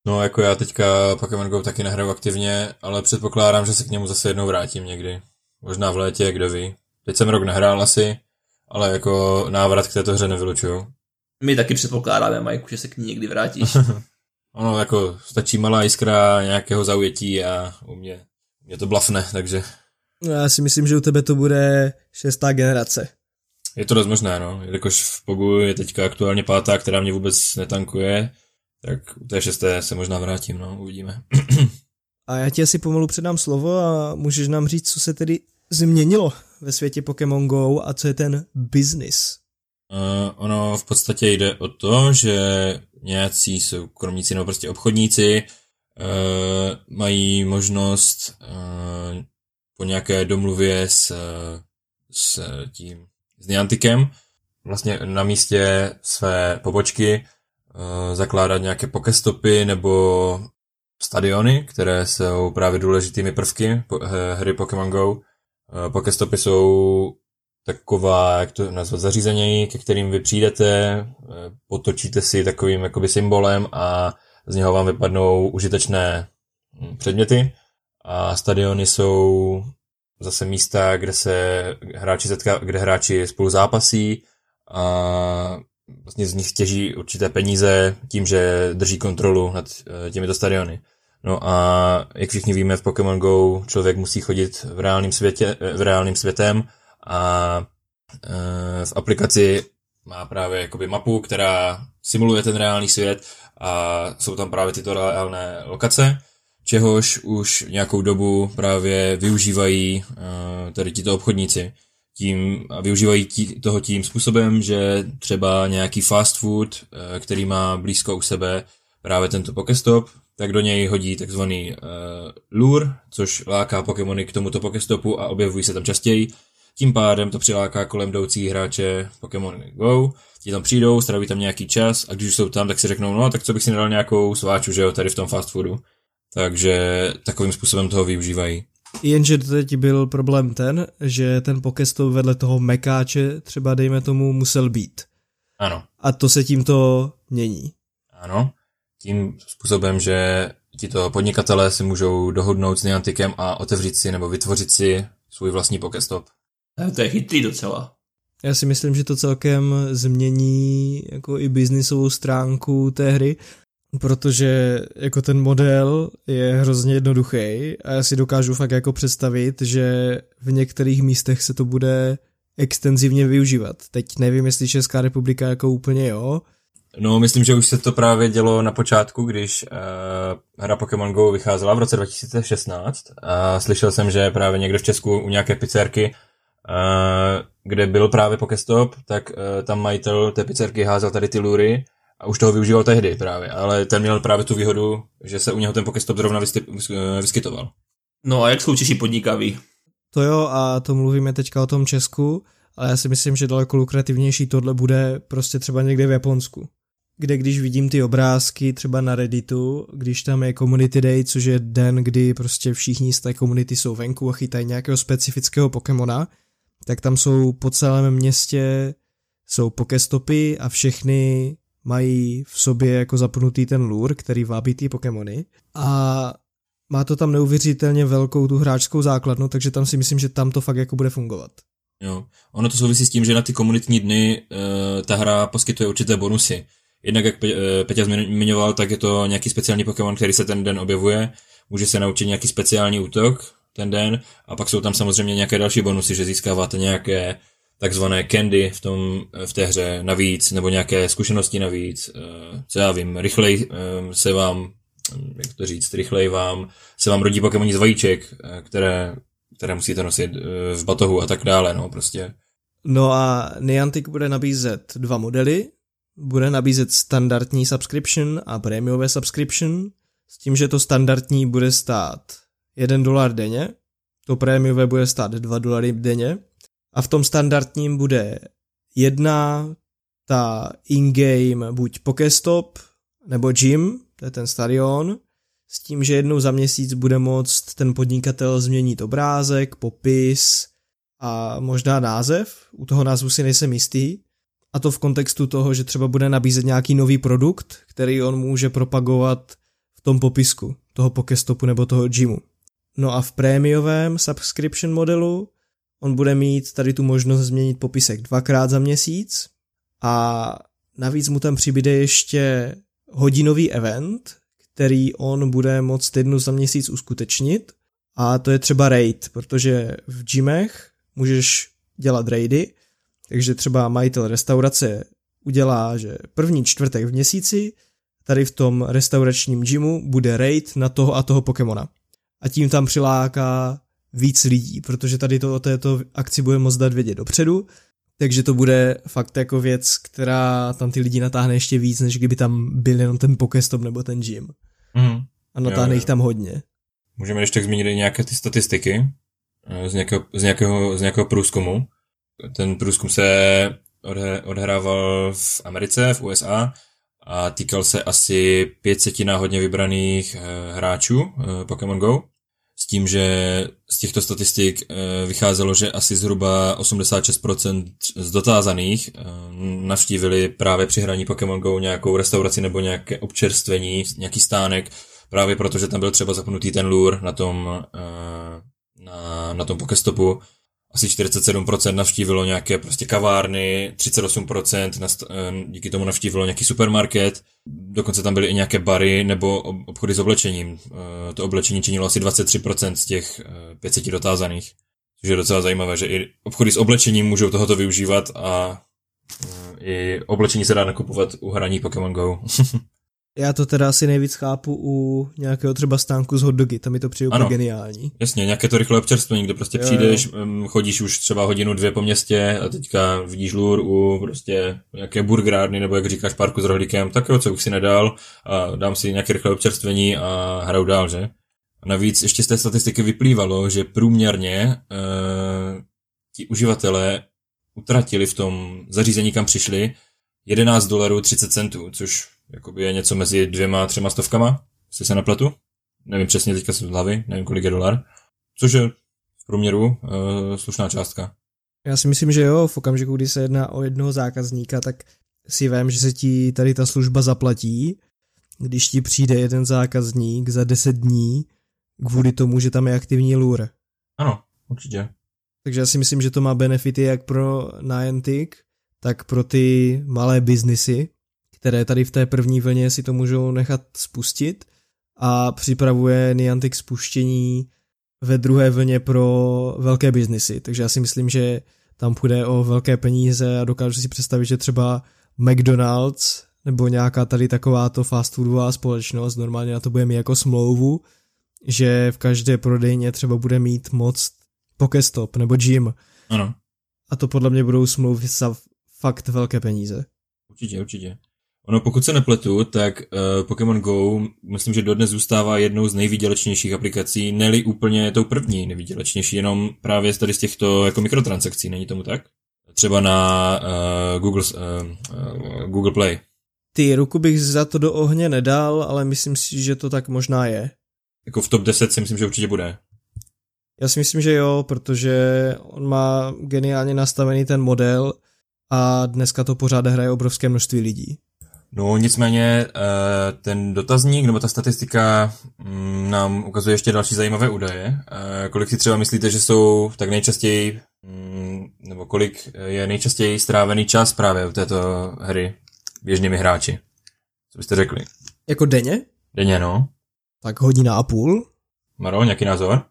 No jako já teďka Pokémon Go taky nehraju aktivně, ale předpokládám, že se k němu zase jednou vrátím někdy. Možná v létě, kdo ví. Teď jsem rok nehrál asi, ale jako návrat k této hře nevylučuju. My taky předpokládáme, Majku, že se k ní někdy vrátíš. Ono jako stačí malá jiskra nějakého zaujetí a u mě, u mě to blafne, takže No já si myslím, že u tebe to bude šestá generace. je to dost možné, no. Jakož v Pogu je teďka aktuálně pátá, která mě vůbec netankuje, tak u té šesté se možná vrátím, no, uvidíme. A já ti asi pomalu předám slovo a můžeš nám říct, co se tedy změnilo ve světě Pokémon Go a co je ten business. Uh, ono v podstatě jde o to, že nějací soukromníci nebo prostě obchodníci uh, mají možnost uh, po nějaké domluvě s, s tím s Niantikem vlastně na místě své pobočky zakládat nějaké pokestopy nebo stadiony, které jsou právě důležitými prvky hry Pokémon Go. Pokestopy jsou taková, jak to nazvat, zařízení, ke kterým vy přijdete, eh, potočíte si takovým jakoby symbolem a z něho vám vypadnou užitečné hm, předměty a stadiony jsou zase místa, kde se hráči setká, kde hráči spolu zápasí a vlastně z nich těží určité peníze tím, že drží kontrolu nad eh, těmito stadiony. No a jak všichni víme, v Pokémon Go člověk musí chodit v reálném světě, eh, v reálným světem a v aplikaci má právě jakoby mapu, která simuluje ten reálný svět a jsou tam právě tyto reálné lokace, čehož už nějakou dobu právě využívají e, tady tito obchodníci. Tím, a využívají tí, toho tím způsobem, že třeba nějaký fast food, e, který má blízko u sebe právě tento Pokestop, tak do něj hodí takzvaný uh, lure, což láká Pokémony k tomuto Pokestopu a objevují se tam častěji. Tím pádem to přiláká kolem jdoucí hráče Pokémon Go, ti tam přijdou, straví tam nějaký čas a když už jsou tam, tak si řeknou, no tak co bych si nedal nějakou sváču, že jo, tady v tom fast foodu. Takže takovým způsobem toho využívají. Jenže teď byl problém ten, že ten Pokestop vedle toho mekáče třeba dejme tomu musel být. Ano. A to se tímto mění. Ano. Tím způsobem, že tito podnikatelé si můžou dohodnout s Niantikem a otevřít si nebo vytvořit si svůj vlastní Pokestop. To je chytrý docela. Já si myslím, že to celkem změní jako i biznisovou stránku té hry, protože jako ten model je hrozně jednoduchý a já si dokážu fakt jako představit, že v některých místech se to bude extenzivně využívat. Teď nevím, jestli Česká republika jako úplně jo, No, myslím, že už se to právě dělo na počátku, když uh, hra Pokémon Go vycházela v roce 2016 a slyšel jsem, že právě někdo v Česku u nějaké pizzerky, uh, kde byl právě Pokestop, tak uh, tam majitel té pizzerky házel tady ty lury a už toho využíval tehdy právě, ale ten měl právě tu výhodu, že se u něho ten Pokestop zrovna vyskytoval. No a jak jsou Češi podnikaví? To jo, a to mluvíme teďka o tom Česku, ale já si myslím, že daleko lukrativnější tohle bude prostě třeba někde v Japonsku. Kde když vidím ty obrázky třeba na Redditu, když tam je Community Day, což je den, kdy prostě všichni z té komunity jsou venku a chytají nějakého specifického Pokémona, tak tam jsou po celém městě jsou pokestopy a všechny mají v sobě jako zapnutý ten lure, který vábí ty Pokémony. A má to tam neuvěřitelně velkou tu hráčskou základnu, takže tam si myslím, že tam to fakt jako bude fungovat. Jo, ono to souvisí s tím, že na ty komunitní dny uh, ta hra poskytuje určité bonusy. Jednak, jak Pe- uh, Peťa zmiňoval, tak je to nějaký speciální Pokémon, který se ten den objevuje, může se naučit nějaký speciální útok ten den. A pak jsou tam samozřejmě nějaké další bonusy, že získáváte nějaké takzvané candy v, tom, v té hře navíc, nebo nějaké zkušenosti navíc, uh, co já vím, rychleji uh, se vám jak to říct, rychleji vám, se vám rodí Pokémoni z vajíček, které, které musíte nosit eh, v batohu a tak dále, no prostě. No a Niantic bude nabízet dva modely, bude nabízet standardní subscription a prémiové subscription, s tím, že to standardní bude stát 1 dolar denně, to prémiové bude stát 2 dolary denně a v tom standardním bude jedna ta in-game buď Pokestop nebo Gym, to je ten stadion, s tím, že jednou za měsíc bude moct ten podnikatel změnit obrázek, popis a možná název. U toho názvu si nejsem jistý. A to v kontextu toho, že třeba bude nabízet nějaký nový produkt, který on může propagovat v tom popisku toho Pokestopu nebo toho gymu. No a v prémiovém subscription modelu on bude mít tady tu možnost změnit popisek dvakrát za měsíc a navíc mu tam přibyde ještě hodinový event, který on bude moct jednu za měsíc uskutečnit a to je třeba raid, protože v gymech můžeš dělat raidy, takže třeba majitel restaurace udělá, že první čtvrtek v měsíci tady v tom restauračním gymu bude raid na toho a toho Pokémona. A tím tam přiláká víc lidí, protože tady to o této akci bude moct dát vědět dopředu takže to bude fakt jako věc, která tam ty lidi natáhne ještě víc, než kdyby tam byl jenom ten Pokestop nebo ten gym. Mm. A natáhne jo, jich tam hodně. Můžeme ještě zmínit nějaké ty statistiky eh, z nějakého, z nějakého, z nějakého průzkumu. Ten průzkum se odhrával v Americe, v USA a týkal se asi 500 náhodně vybraných eh, hráčů eh, Pokémon Go. S tím, že z těchto statistik eh, vycházelo, že asi zhruba 86% z dotázaných navštívili právě při hraní Pokémon Go nějakou restauraci nebo nějaké občerstvení, nějaký stánek, právě protože tam byl třeba zapnutý ten lure na tom, na, na tom Pokestopu asi 47% navštívilo nějaké prostě kavárny, 38% nast, eh, díky tomu navštívilo nějaký supermarket, dokonce tam byly i nějaké bary nebo obchody s oblečením. Eh, to oblečení činilo asi 23% z těch 500 eh, dotázaných, což je docela zajímavé, že i obchody s oblečením můžou tohoto využívat a i oblečení se dá nakupovat u hraní Pokémon Go. Já to teda asi nejvíc chápu u nějakého třeba stánku z hotdogy, tam mi to přijde úplně geniální. Jasně, nějaké to rychlé občerstvení, kde prostě jo, přijdeš, jo. chodíš už třeba hodinu, dvě po městě a teďka vidíš lůr u prostě nějaké burgerárny nebo jak říkáš parku s rohlíkem, tak jo, co bych si nedal a dám si nějaké rychlé občerstvení a hraju dál, že? A navíc ještě z té statistiky vyplývalo, že průměrně e, ti uživatelé utratili v tom zařízení, kam přišli, 11 dolarů 30 centů, což jakoby je něco mezi dvěma, třema stovkama, jestli se nepletu. Nevím přesně teďka z hlavy, nevím kolik je dolar. Což je v průměru uh, slušná částka. Já si myslím, že jo, v okamžiku, kdy se jedná o jednoho zákazníka, tak si vím, že se ti tady ta služba zaplatí, když ti přijde jeden zákazník za 10 dní kvůli tomu, že tam je aktivní lure. Ano, určitě. Takže já si myslím, že to má benefity jak pro Niantic, tak pro ty malé biznisy, které tady v té první vlně si to můžou nechat spustit a připravuje Niantic spuštění ve druhé vlně pro velké biznisy. Takže já si myslím, že tam půjde o velké peníze a dokážu si představit, že třeba McDonald's nebo nějaká tady takováto fast foodová společnost normálně na to bude mít jako smlouvu, že v každé prodejně třeba bude mít moc Pokestop nebo gym. Ano. A to podle mě budou smlouvy za fakt velké peníze. Určitě, určitě. Ono, pokud se nepletu, tak uh, Pokémon Go, myslím, že dodnes zůstává jednou z nejvýdělečnějších aplikací, neli úplně tou první nejvýdělečnější, jenom právě tady z těchto jako mikrotransakcí, není tomu tak? Třeba na uh, Google, uh, uh, Google Play. Ty ruku bych za to do ohně nedal, ale myslím si, že to tak možná je. Jako v top 10 si myslím, že určitě bude. Já si myslím, že jo, protože on má geniálně nastavený ten model a dneska to pořád hraje obrovské množství lidí. No nicméně ten dotazník nebo ta statistika mm, nám ukazuje ještě další zajímavé údaje. Kolik si třeba myslíte, že jsou tak nejčastěji, mm, nebo kolik je nejčastěji strávený čas právě u této hry běžnými hráči? Co byste řekli? Jako denně? Denně, no. Tak hodina a půl. Maro, nějaký názor?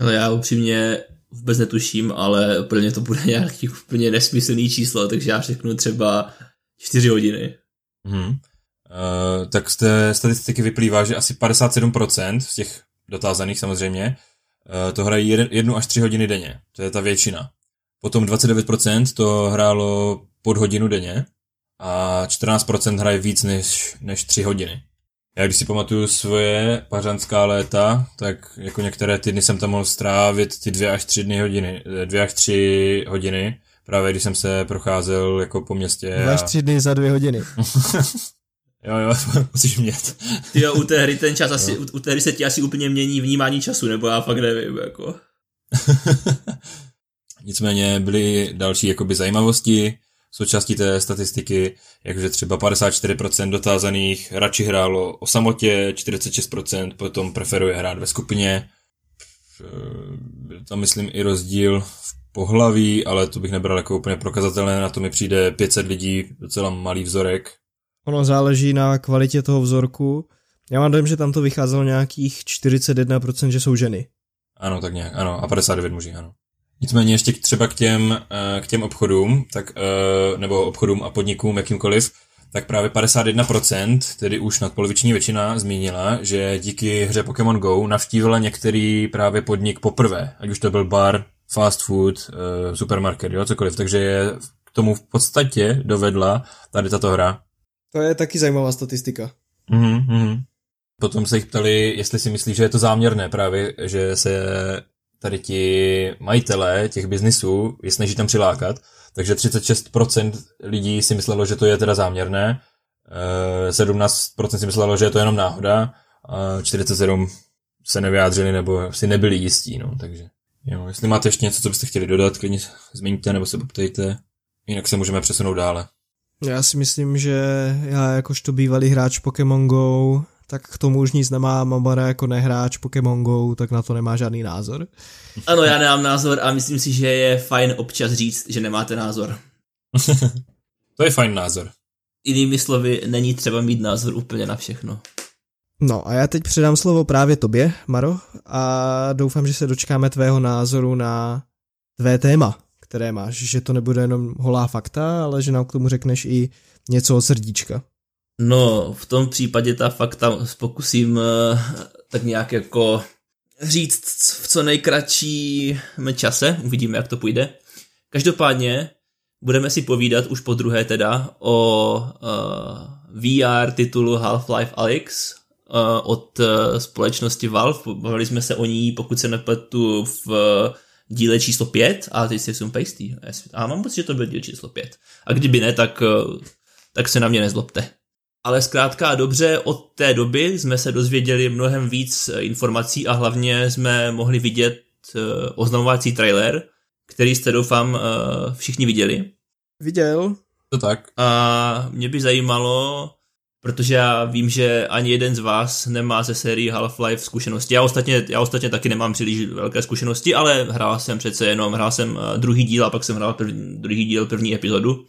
Ale já upřímně vůbec netuším, ale pro mě to bude nějaký úplně nesmyslný číslo, takže já řeknu třeba 4 hodiny. Hmm. Uh, tak z té statistiky vyplývá, že asi 57% z těch dotázaných samozřejmě uh, to hrají jeden, jednu až tři hodiny denně. To je ta většina. Potom 29% to hrálo pod hodinu denně a 14% hraje víc než, než 3 hodiny. Já když si pamatuju svoje pařanská léta, tak jako některé týdny jsem tam mohl strávit ty dvě až tři dny hodiny, dvě až tři hodiny, právě když jsem se procházel jako po městě. Dva až tři dny za dvě hodiny. jo, jo, musíš mět. Ty jo, u té hry ten čas asi, u, u té hry se ti asi úplně mění vnímání času, nebo já fakt nevím, jako. Nicméně byly další jakoby zajímavosti, součástí té statistiky, jakože třeba 54% dotázaných radši hrálo o samotě, 46% potom preferuje hrát ve skupině. Byl tam, myslím, i rozdíl v pohlaví, ale to bych nebral jako úplně prokazatelné, na to mi přijde 500 lidí, docela malý vzorek. Ono záleží na kvalitě toho vzorku. Já mám dojem, že tam to vycházelo nějakých 41%, že jsou ženy. Ano, tak nějak, ano, a 59 muži, ano. Nicméně ještě třeba k těm, eh, k těm obchodům, tak, eh, nebo obchodům a podnikům jakýmkoliv, tak právě 51%, tedy už nadpoloviční většina, zmínila, že díky hře Pokémon Go navštívila některý právě podnik poprvé, ať už to byl bar, fast food, eh, supermarket, jo, cokoliv, takže je k tomu v podstatě dovedla tady tato hra. To je taky zajímavá statistika. Mhm, mhm. Potom se jich ptali, jestli si myslí, že je to záměrné právě, že se tady ti majitelé těch biznisů je snaží tam přilákat, takže 36% lidí si myslelo, že to je teda záměrné, 17% eh, si myslelo, že je to jenom náhoda a 47% se nevyjádřili nebo si nebyli jistí, no, takže jo, jestli máte ještě něco, co byste chtěli dodat, klidně změňte nebo se poptejte, jinak se můžeme přesunout dále. Já si myslím, že já jakožto bývalý hráč Pokémon GO tak k tomu už nic nemá Mamara jako nehráč Pokémon Go, tak na to nemá žádný názor. Ano, já nemám názor a myslím si, že je fajn občas říct, že nemáte názor. to je fajn názor. Jinými slovy, není třeba mít názor úplně na všechno. No a já teď předám slovo právě tobě, Maro, a doufám, že se dočkáme tvého názoru na tvé téma, které máš, že to nebude jenom holá fakta, ale že nám k tomu řekneš i něco od srdíčka. No, v tom případě ta fakta pokusím uh, tak nějak jako říct v co nejkratším čase, uvidíme, jak to půjde. Každopádně budeme si povídat už po druhé teda o uh, VR titulu Half-Life Alyx od uh, společnosti Valve. Bavili jsme se o ní, pokud se nepletu, v uh, díle číslo 5 a teď si jsem pejstý. A mám pocit, že to byl díl číslo 5. A kdyby ne, tak, uh, tak se na mě nezlobte ale zkrátka dobře od té doby jsme se dozvěděli mnohem víc eh, informací a hlavně jsme mohli vidět eh, oznamovací trailer, který jste doufám eh, všichni viděli. Viděl. To tak. A mě by zajímalo, protože já vím, že ani jeden z vás nemá ze sérii Half-Life zkušenosti. Já ostatně, já ostatně taky nemám příliš velké zkušenosti, ale hrál jsem přece jenom, hrál jsem druhý díl a pak jsem hrál první, druhý díl, první epizodu.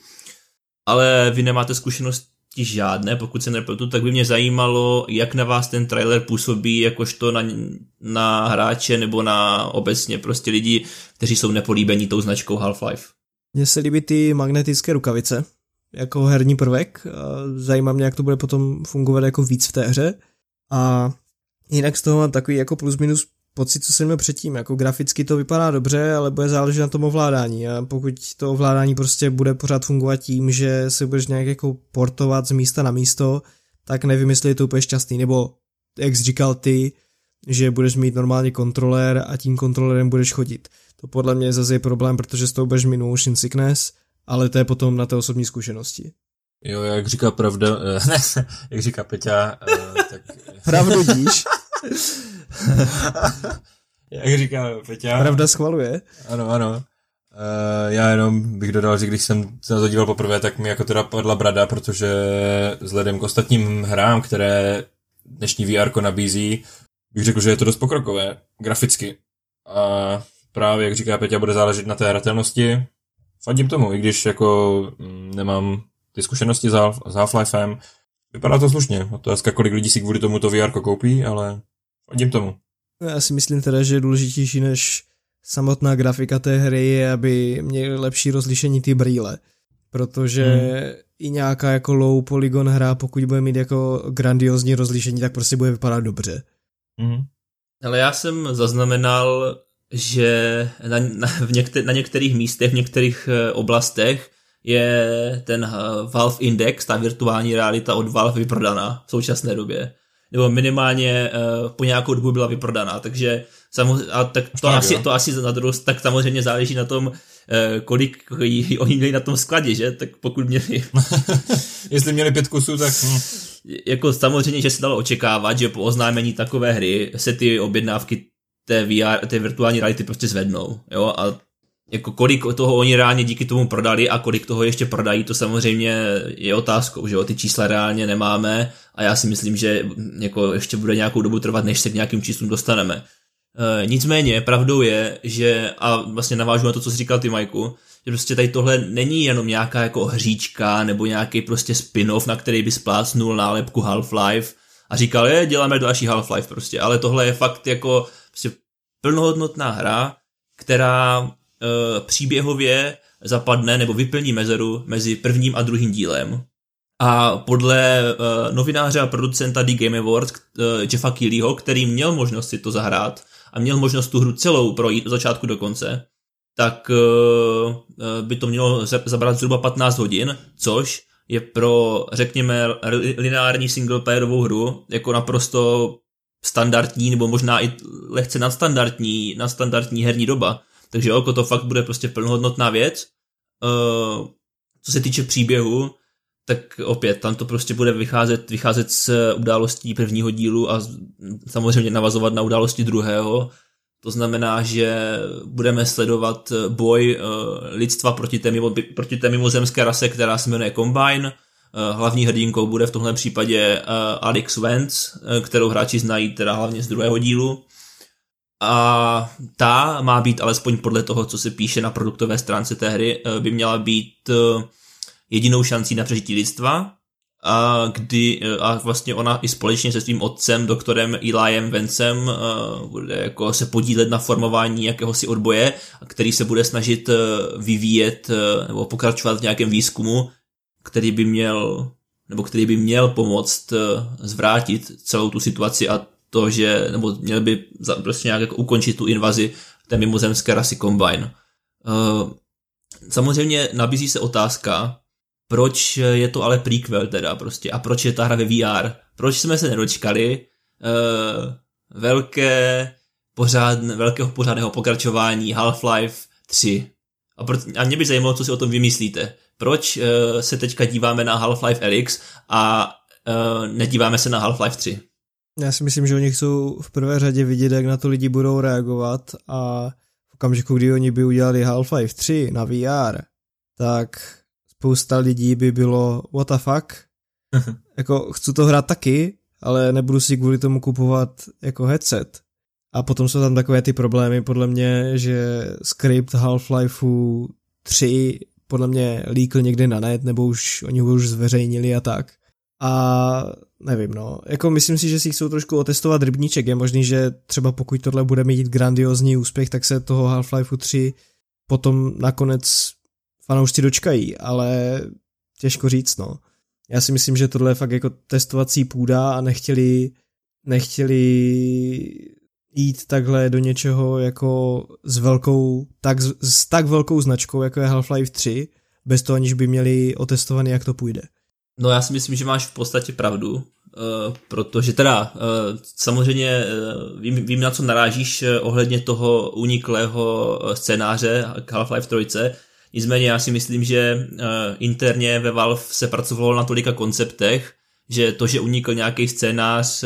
Ale vy nemáte zkušenost žádné, pokud se nepletu, tak by mě zajímalo, jak na vás ten trailer působí, jakožto na, na hráče nebo na obecně prostě lidi, kteří jsou nepolíbení tou značkou Half-Life. Mně se líbí ty magnetické rukavice, jako herní prvek. Zajímá mě, jak to bude potom fungovat jako víc v té hře. A jinak z toho mám takový jako plus minus pocit, co jsem měl předtím. Jako graficky to vypadá dobře, ale bude záležet na tom ovládání. A pokud to ovládání prostě bude pořád fungovat tím, že se budeš nějak jako portovat z místa na místo, tak nevím, jestli je to úplně šťastný. Nebo, jak jsi říkal ty, že budeš mít normálně kontroler a tím kontrolerem budeš chodit. To podle mě zase je problém, protože s tou budeš mít sickness, ale to je potom na té osobní zkušenosti. Jo, jak říká pravda, eh, ne, jak říká Peťa, eh, tak... Pravdu díš. jak říká Peťa... Pravda schvaluje. Ano, ano. Uh, já jenom bych dodal, že když jsem se na to díval poprvé, tak mi jako teda padla brada, protože vzhledem k ostatním hrám, které dnešní VR nabízí, bych řekl, že je to dost pokrokové, graficky. A právě, jak říká Peťa, bude záležet na té hratelnosti. Fandím tomu, i když jako mm, nemám ty zkušenosti s Half-Lifem. Vypadá to slušně. Otázka, kolik lidí si kvůli tomu to VR koupí, ale fandím tomu. Já si myslím teda, že je důležitější než samotná grafika té hry je, aby měli lepší rozlišení ty brýle. Protože hmm. i nějaká jako low polygon hra, pokud bude mít jako grandiozní rozlišení, tak prostě bude vypadat dobře. Hmm. Ale já jsem zaznamenal, že na, na, v někter, na některých místech, v některých eh, oblastech je ten eh, Valve Index, ta virtuální realita od Valve vyprodaná v současné době. Nebo minimálně uh, po nějakou dobu byla vyprodaná, takže samozřejmě, a tak to, asi, to asi na druhou, tak samozřejmě záleží na tom, kolik oni měli na tom skladě, že? Tak pokud měli... Jestli měli pět kusů, tak... Hm. Jako samozřejmě, že se dalo očekávat, že po oznámení takové hry se ty objednávky té, VR, té virtuální reality prostě zvednou, jo, a jako kolik toho oni reálně díky tomu prodali a kolik toho ještě prodají, to samozřejmě je otázkou, že jo, ty čísla reálně nemáme a já si myslím, že jako ještě bude nějakou dobu trvat, než se k nějakým číslům dostaneme. E, nicméně pravdou je, že, a vlastně navážu na to, co jsi říkal ty, Majku, že prostě tady tohle není jenom nějaká jako hříčka nebo nějaký prostě spin-off, na který by splácnul nálepku Half-Life a říkal, je, děláme další Half-Life prostě, ale tohle je fakt jako prostě plnohodnotná hra, která e, příběhově zapadne nebo vyplní mezeru mezi prvním a druhým dílem. A podle e, novináře a producenta The Game Awards e, Jeffa Keelyho, který měl možnost si to zahrát a měl možnost tu hru celou projít od začátku do konce, tak e, by to mělo zabrat zhruba 15 hodin, což je pro, řekněme, lineární singleplayerovou hru jako naprosto standardní nebo možná i lehce nadstandardní, nadstandardní herní doba. Takže oko to fakt bude prostě plnohodnotná věc. Uh, co se týče příběhu, tak opět tam to prostě bude vycházet, vycházet z událostí prvního dílu a samozřejmě navazovat na události druhého. To znamená, že budeme sledovat boj uh, lidstva proti té, mimo, proti té mimozemské rase, která se jmenuje Combine. Uh, hlavní hrdinkou bude v tomhle případě uh, Alex Vance, uh, kterou hráči znají teda hlavně z druhého dílu. A ta má být alespoň podle toho, co se píše na produktové stránce té hry, eh, by měla být eh, jedinou šancí na přežití lidstva, a, kdy, eh, a vlastně ona i společně se svým otcem, doktorem Eliem Vencem, bude jako se podílet na formování jakéhosi odboje, který se bude snažit vyvíjet nebo pokračovat v nějakém výzkumu, který by měl nebo který by měl pomoct zvrátit celou tu situaci a to, že, nebo měli by prostě nějak jako ukončit tu invazi té mimozemské rasy Combine. Uh, samozřejmě nabízí se otázka, proč je to ale prequel teda prostě a proč je ta hra ve VR. Proč jsme se nedočkali uh, velké pořád, velkého pořádného pokračování Half-Life 3. A, pro, a mě by zajímalo, co si o tom vymyslíte. Proč uh, se teďka díváme na Half-Life Alyx a uh, nedíváme se na Half-Life 3? Já si myslím, že oni chcou v prvé řadě vidět, jak na to lidi budou reagovat a v okamžiku, kdy oni by udělali Half-Life 3 na VR, tak spousta lidí by bylo what the fuck, jako chci to hrát taky, ale nebudu si kvůli tomu kupovat jako headset. A potom jsou tam takové ty problémy, podle mě, že skript Half-Lifeu 3 podle mě líkl někde na net, nebo už oni ho už zveřejnili a tak. A nevím, no. Jako myslím si, že si chcou trošku otestovat rybníček. Je možný, že třeba pokud tohle bude mít grandiozní úspěch, tak se toho Half-Life 3 potom nakonec fanoušci dočkají, ale těžko říct, no. Já si myslím, že tohle je fakt jako testovací půda a nechtěli, nechtěli jít takhle do něčeho jako s velkou, tak, s tak velkou značkou, jako je Half-Life 3, bez toho, aniž by měli otestovaný, jak to půjde. No já si myslím, že máš v podstatě pravdu, uh, protože teda uh, samozřejmě uh, vím, vím, na co narážíš ohledně toho uniklého scénáře k Half-Life 3, nicméně já si myslím, že interně ve Valve se pracovalo na tolika konceptech, že to, že unikl nějaký scénář,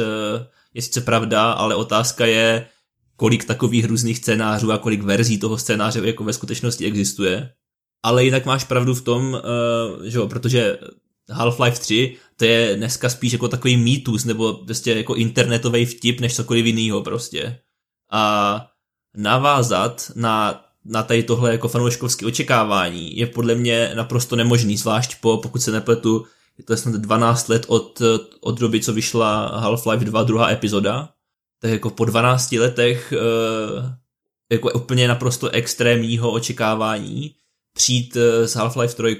je sice pravda, ale otázka je, kolik takových různých scénářů a kolik verzí toho scénáře jako ve skutečnosti existuje. Ale jinak máš pravdu v tom, uh, že jo, protože Half-Life 3, to je dneska spíš jako takový mýtus, nebo prostě jako internetový vtip, než cokoliv jiného prostě. A navázat na, na tady tohle jako fanouškovské očekávání je podle mě naprosto nemožný, zvlášť po, pokud se nepletu, je to snad 12 let od, od doby, co vyšla Half-Life 2 druhá epizoda, tak jako po 12 letech uh, jako úplně naprosto extrémního očekávání přijít uh, s Half-Life 3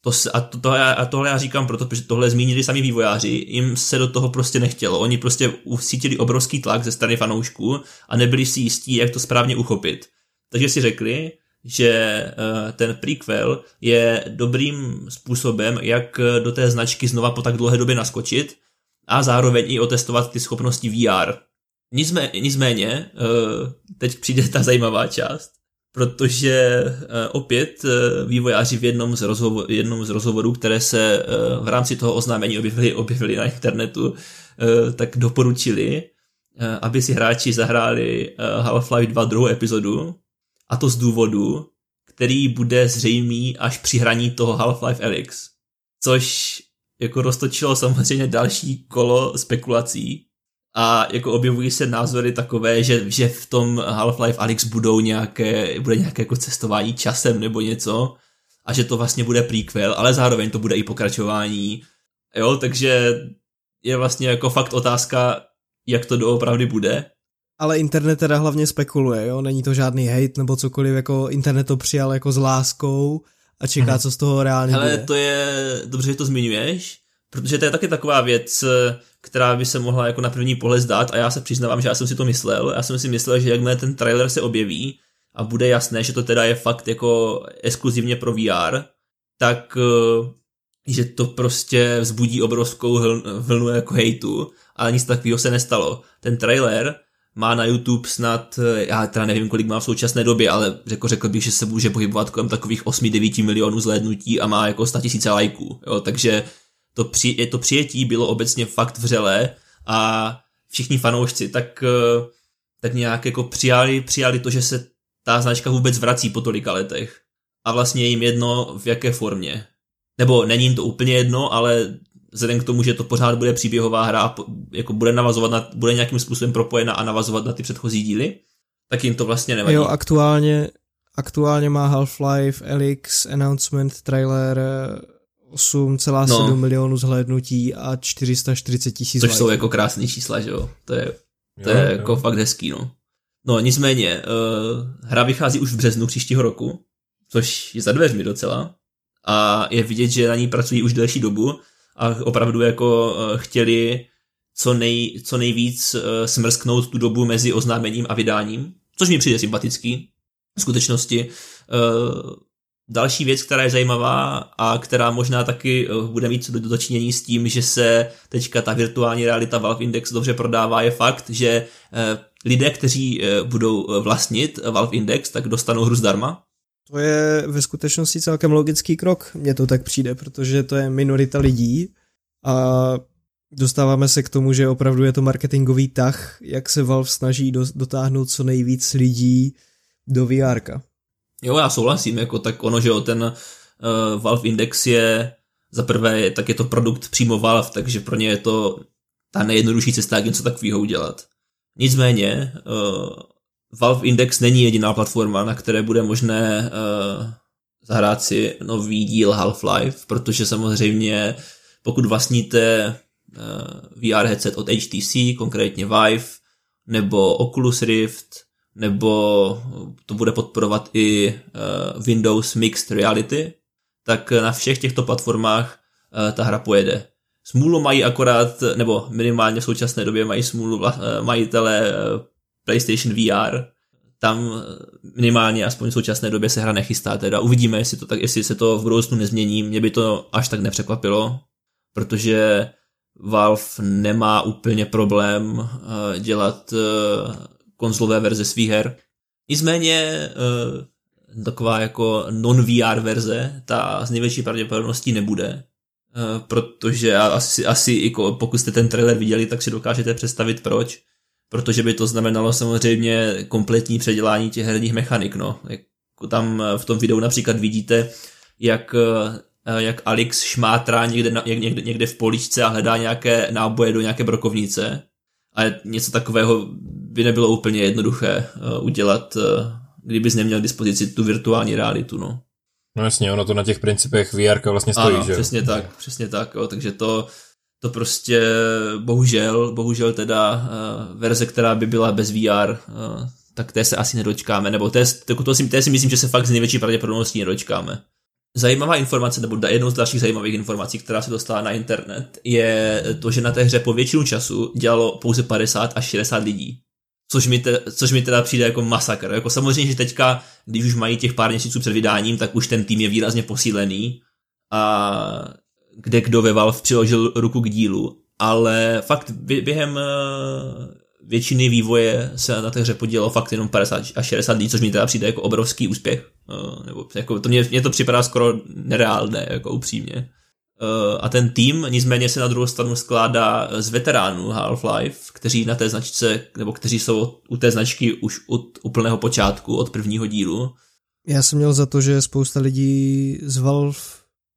to a, to, to, a tohle já říkám proto, protože tohle zmínili sami vývojáři, jim se do toho prostě nechtělo. Oni prostě usítili obrovský tlak ze strany fanoušků a nebyli si jistí, jak to správně uchopit. Takže si řekli, že uh, ten prequel je dobrým způsobem, jak do té značky znova po tak dlouhé době naskočit a zároveň i otestovat ty schopnosti VR. Nicméně, uh, teď přijde ta zajímavá část protože opět vývojáři v jednom z, rozhovor, jednom z rozhovorů, které se v rámci toho oznámení objevili, objevili na internetu, tak doporučili, aby si hráči zahráli Half-Life 2 druhou epizodu, a to z důvodu, který bude zřejmý až při hraní toho Half-Life Alyx. Což jako roztočilo samozřejmě další kolo spekulací, a jako objevují se názory takové, že, že v tom Half-Life Alyx budou nějaké, bude nějaké jako cestování časem nebo něco a že to vlastně bude prequel, ale zároveň to bude i pokračování. Jo, takže je vlastně jako fakt otázka, jak to doopravdy bude. Ale internet teda hlavně spekuluje, jo, není to žádný hate nebo cokoliv, jako internet to přijal jako s láskou a čeká, hmm. co z toho reálně Ale bude. to je, dobře, že to zmiňuješ, protože to je taky taková věc, která by se mohla jako na první pohled zdát a já se přiznávám, že já jsem si to myslel. Já jsem si myslel, že jakmile ten trailer se objeví a bude jasné, že to teda je fakt jako exkluzivně pro VR, tak eh, že to prostě vzbudí obrovskou vlnu jako hejtu, ale nic takového se nestalo. Ten trailer má na YouTube snad, eh, já teda nevím, kolik má v současné době, ale řekl, řekl bych, že se může pohybovat kolem takových 8-9 milionů zhlédnutí a má jako 100 tisíce lajků, jo, takže to, při, to přijetí bylo obecně fakt vřelé a všichni fanoušci tak, eh, tak nějak jako přijali, přijali to, že se ta značka vůbec vrací po tolika letech. A vlastně jim jedno v jaké formě. Nebo není jim to úplně jedno, ale vzhledem k tomu, že to pořád bude příběhová hra, jako bude navazovat na, bude nějakým způsobem propojena a navazovat na ty předchozí díly, tak jim to vlastně nevadí. Jo, aktuálně, aktuálně má Half-Life Alyx announcement trailer 8,7 no. milionů zhlédnutí a 440 tisíc Což jsou jako krásné čísla, že jo? To je, to jo, je jo. jako fakt hezký, no. No nicméně, uh, hra vychází už v březnu příštího roku, což je za dveřmi docela. A je vidět, že na ní pracují už delší dobu a opravdu jako uh, chtěli co, nej, co nejvíc uh, smrsknout tu dobu mezi oznámením a vydáním, což mi přijde sympatický. V skutečnosti uh, Další věc, která je zajímavá a která možná taky eh, bude mít do dočinění s tím, že se teďka ta virtuální realita Valve Index dobře prodává, je fakt, že eh, lidé, kteří eh, budou vlastnit Valve Index, tak dostanou hru zdarma. To je ve skutečnosti celkem logický krok, mně to tak přijde, protože to je minorita lidí a dostáváme se k tomu, že opravdu je to marketingový tah, jak se Valve snaží dotáhnout co nejvíc lidí do VR. Jo, já souhlasím, jako tak ono, že jo, ten uh, Valve Index je za prvé, tak je to produkt přímo Valve, takže pro ně je to ta nejjednodušší cesta, jak něco takového udělat. Nicméně, uh, Valve Index není jediná platforma, na které bude možné uh, zahrát si nový díl Half-Life, protože samozřejmě pokud vlastníte uh, VR headset od HTC, konkrétně Vive, nebo Oculus Rift, nebo to bude podporovat i uh, Windows Mixed Reality, tak na všech těchto platformách uh, ta hra pojede. Smůlu mají akorát, nebo minimálně v současné době mají smůlu uh, majitele PlayStation VR, tam minimálně aspoň v současné době se hra nechystá teda. Uvidíme, jestli, to tak, jestli se to v budoucnu nezmění. Mě by to až tak nepřekvapilo, protože Valve nemá úplně problém uh, dělat uh, konzolové verze svých her. Nicméně uh, taková jako non-VR verze, ta z největší pravděpodobností nebude, protože asi, asi jako pokud jste ten trailer viděli, tak si dokážete představit proč, protože by to znamenalo samozřejmě kompletní předělání těch herních mechanik, no. Jako tam v tom videu například vidíte, jak jak Alex šmátrá někde, na, někde, někde v poličce a hledá nějaké náboje do nějaké brokovnice. A něco takového by nebylo úplně jednoduché uh, udělat, kdybys neměl k dispozici tu virtuální realitu, no. No jasně, ono to na těch principech VR vlastně stojí, ano, že přesně tak, přesně tak, jo, takže to, to prostě bohužel, bohužel teda uh, verze, která by byla bez VR, uh, tak té se asi nedočkáme, nebo té, to, to, si, té si myslím, že se fakt z největší pravděpodobností nedočkáme. Zajímavá informace, nebo jednou z dalších zajímavých informací, která se dostala na internet, je to, že na té hře po většinu času dělalo pouze 50 až 60 lidí. Což mi, te, což mi teda přijde jako masakr. Jako samozřejmě, že teďka, když už mají těch pár měsíců před vydáním, tak už ten tým je výrazně posílený a kde kdo ve Valve přiložil ruku k dílu. Ale fakt během většiny vývoje se na té hře podělalo fakt jenom 50 až 60 lidí, což mi teda přijde jako obrovský úspěch. Uh, nebo jako to mě, mě to připadá skoro nereálné, jako upřímně. Uh, a ten tým nicméně se na druhou stranu skládá z veteránů Half-Life, kteří na té značce, nebo kteří jsou u té značky už od úplného počátku, od prvního dílu. Já jsem měl za to, že spousta lidí z Valve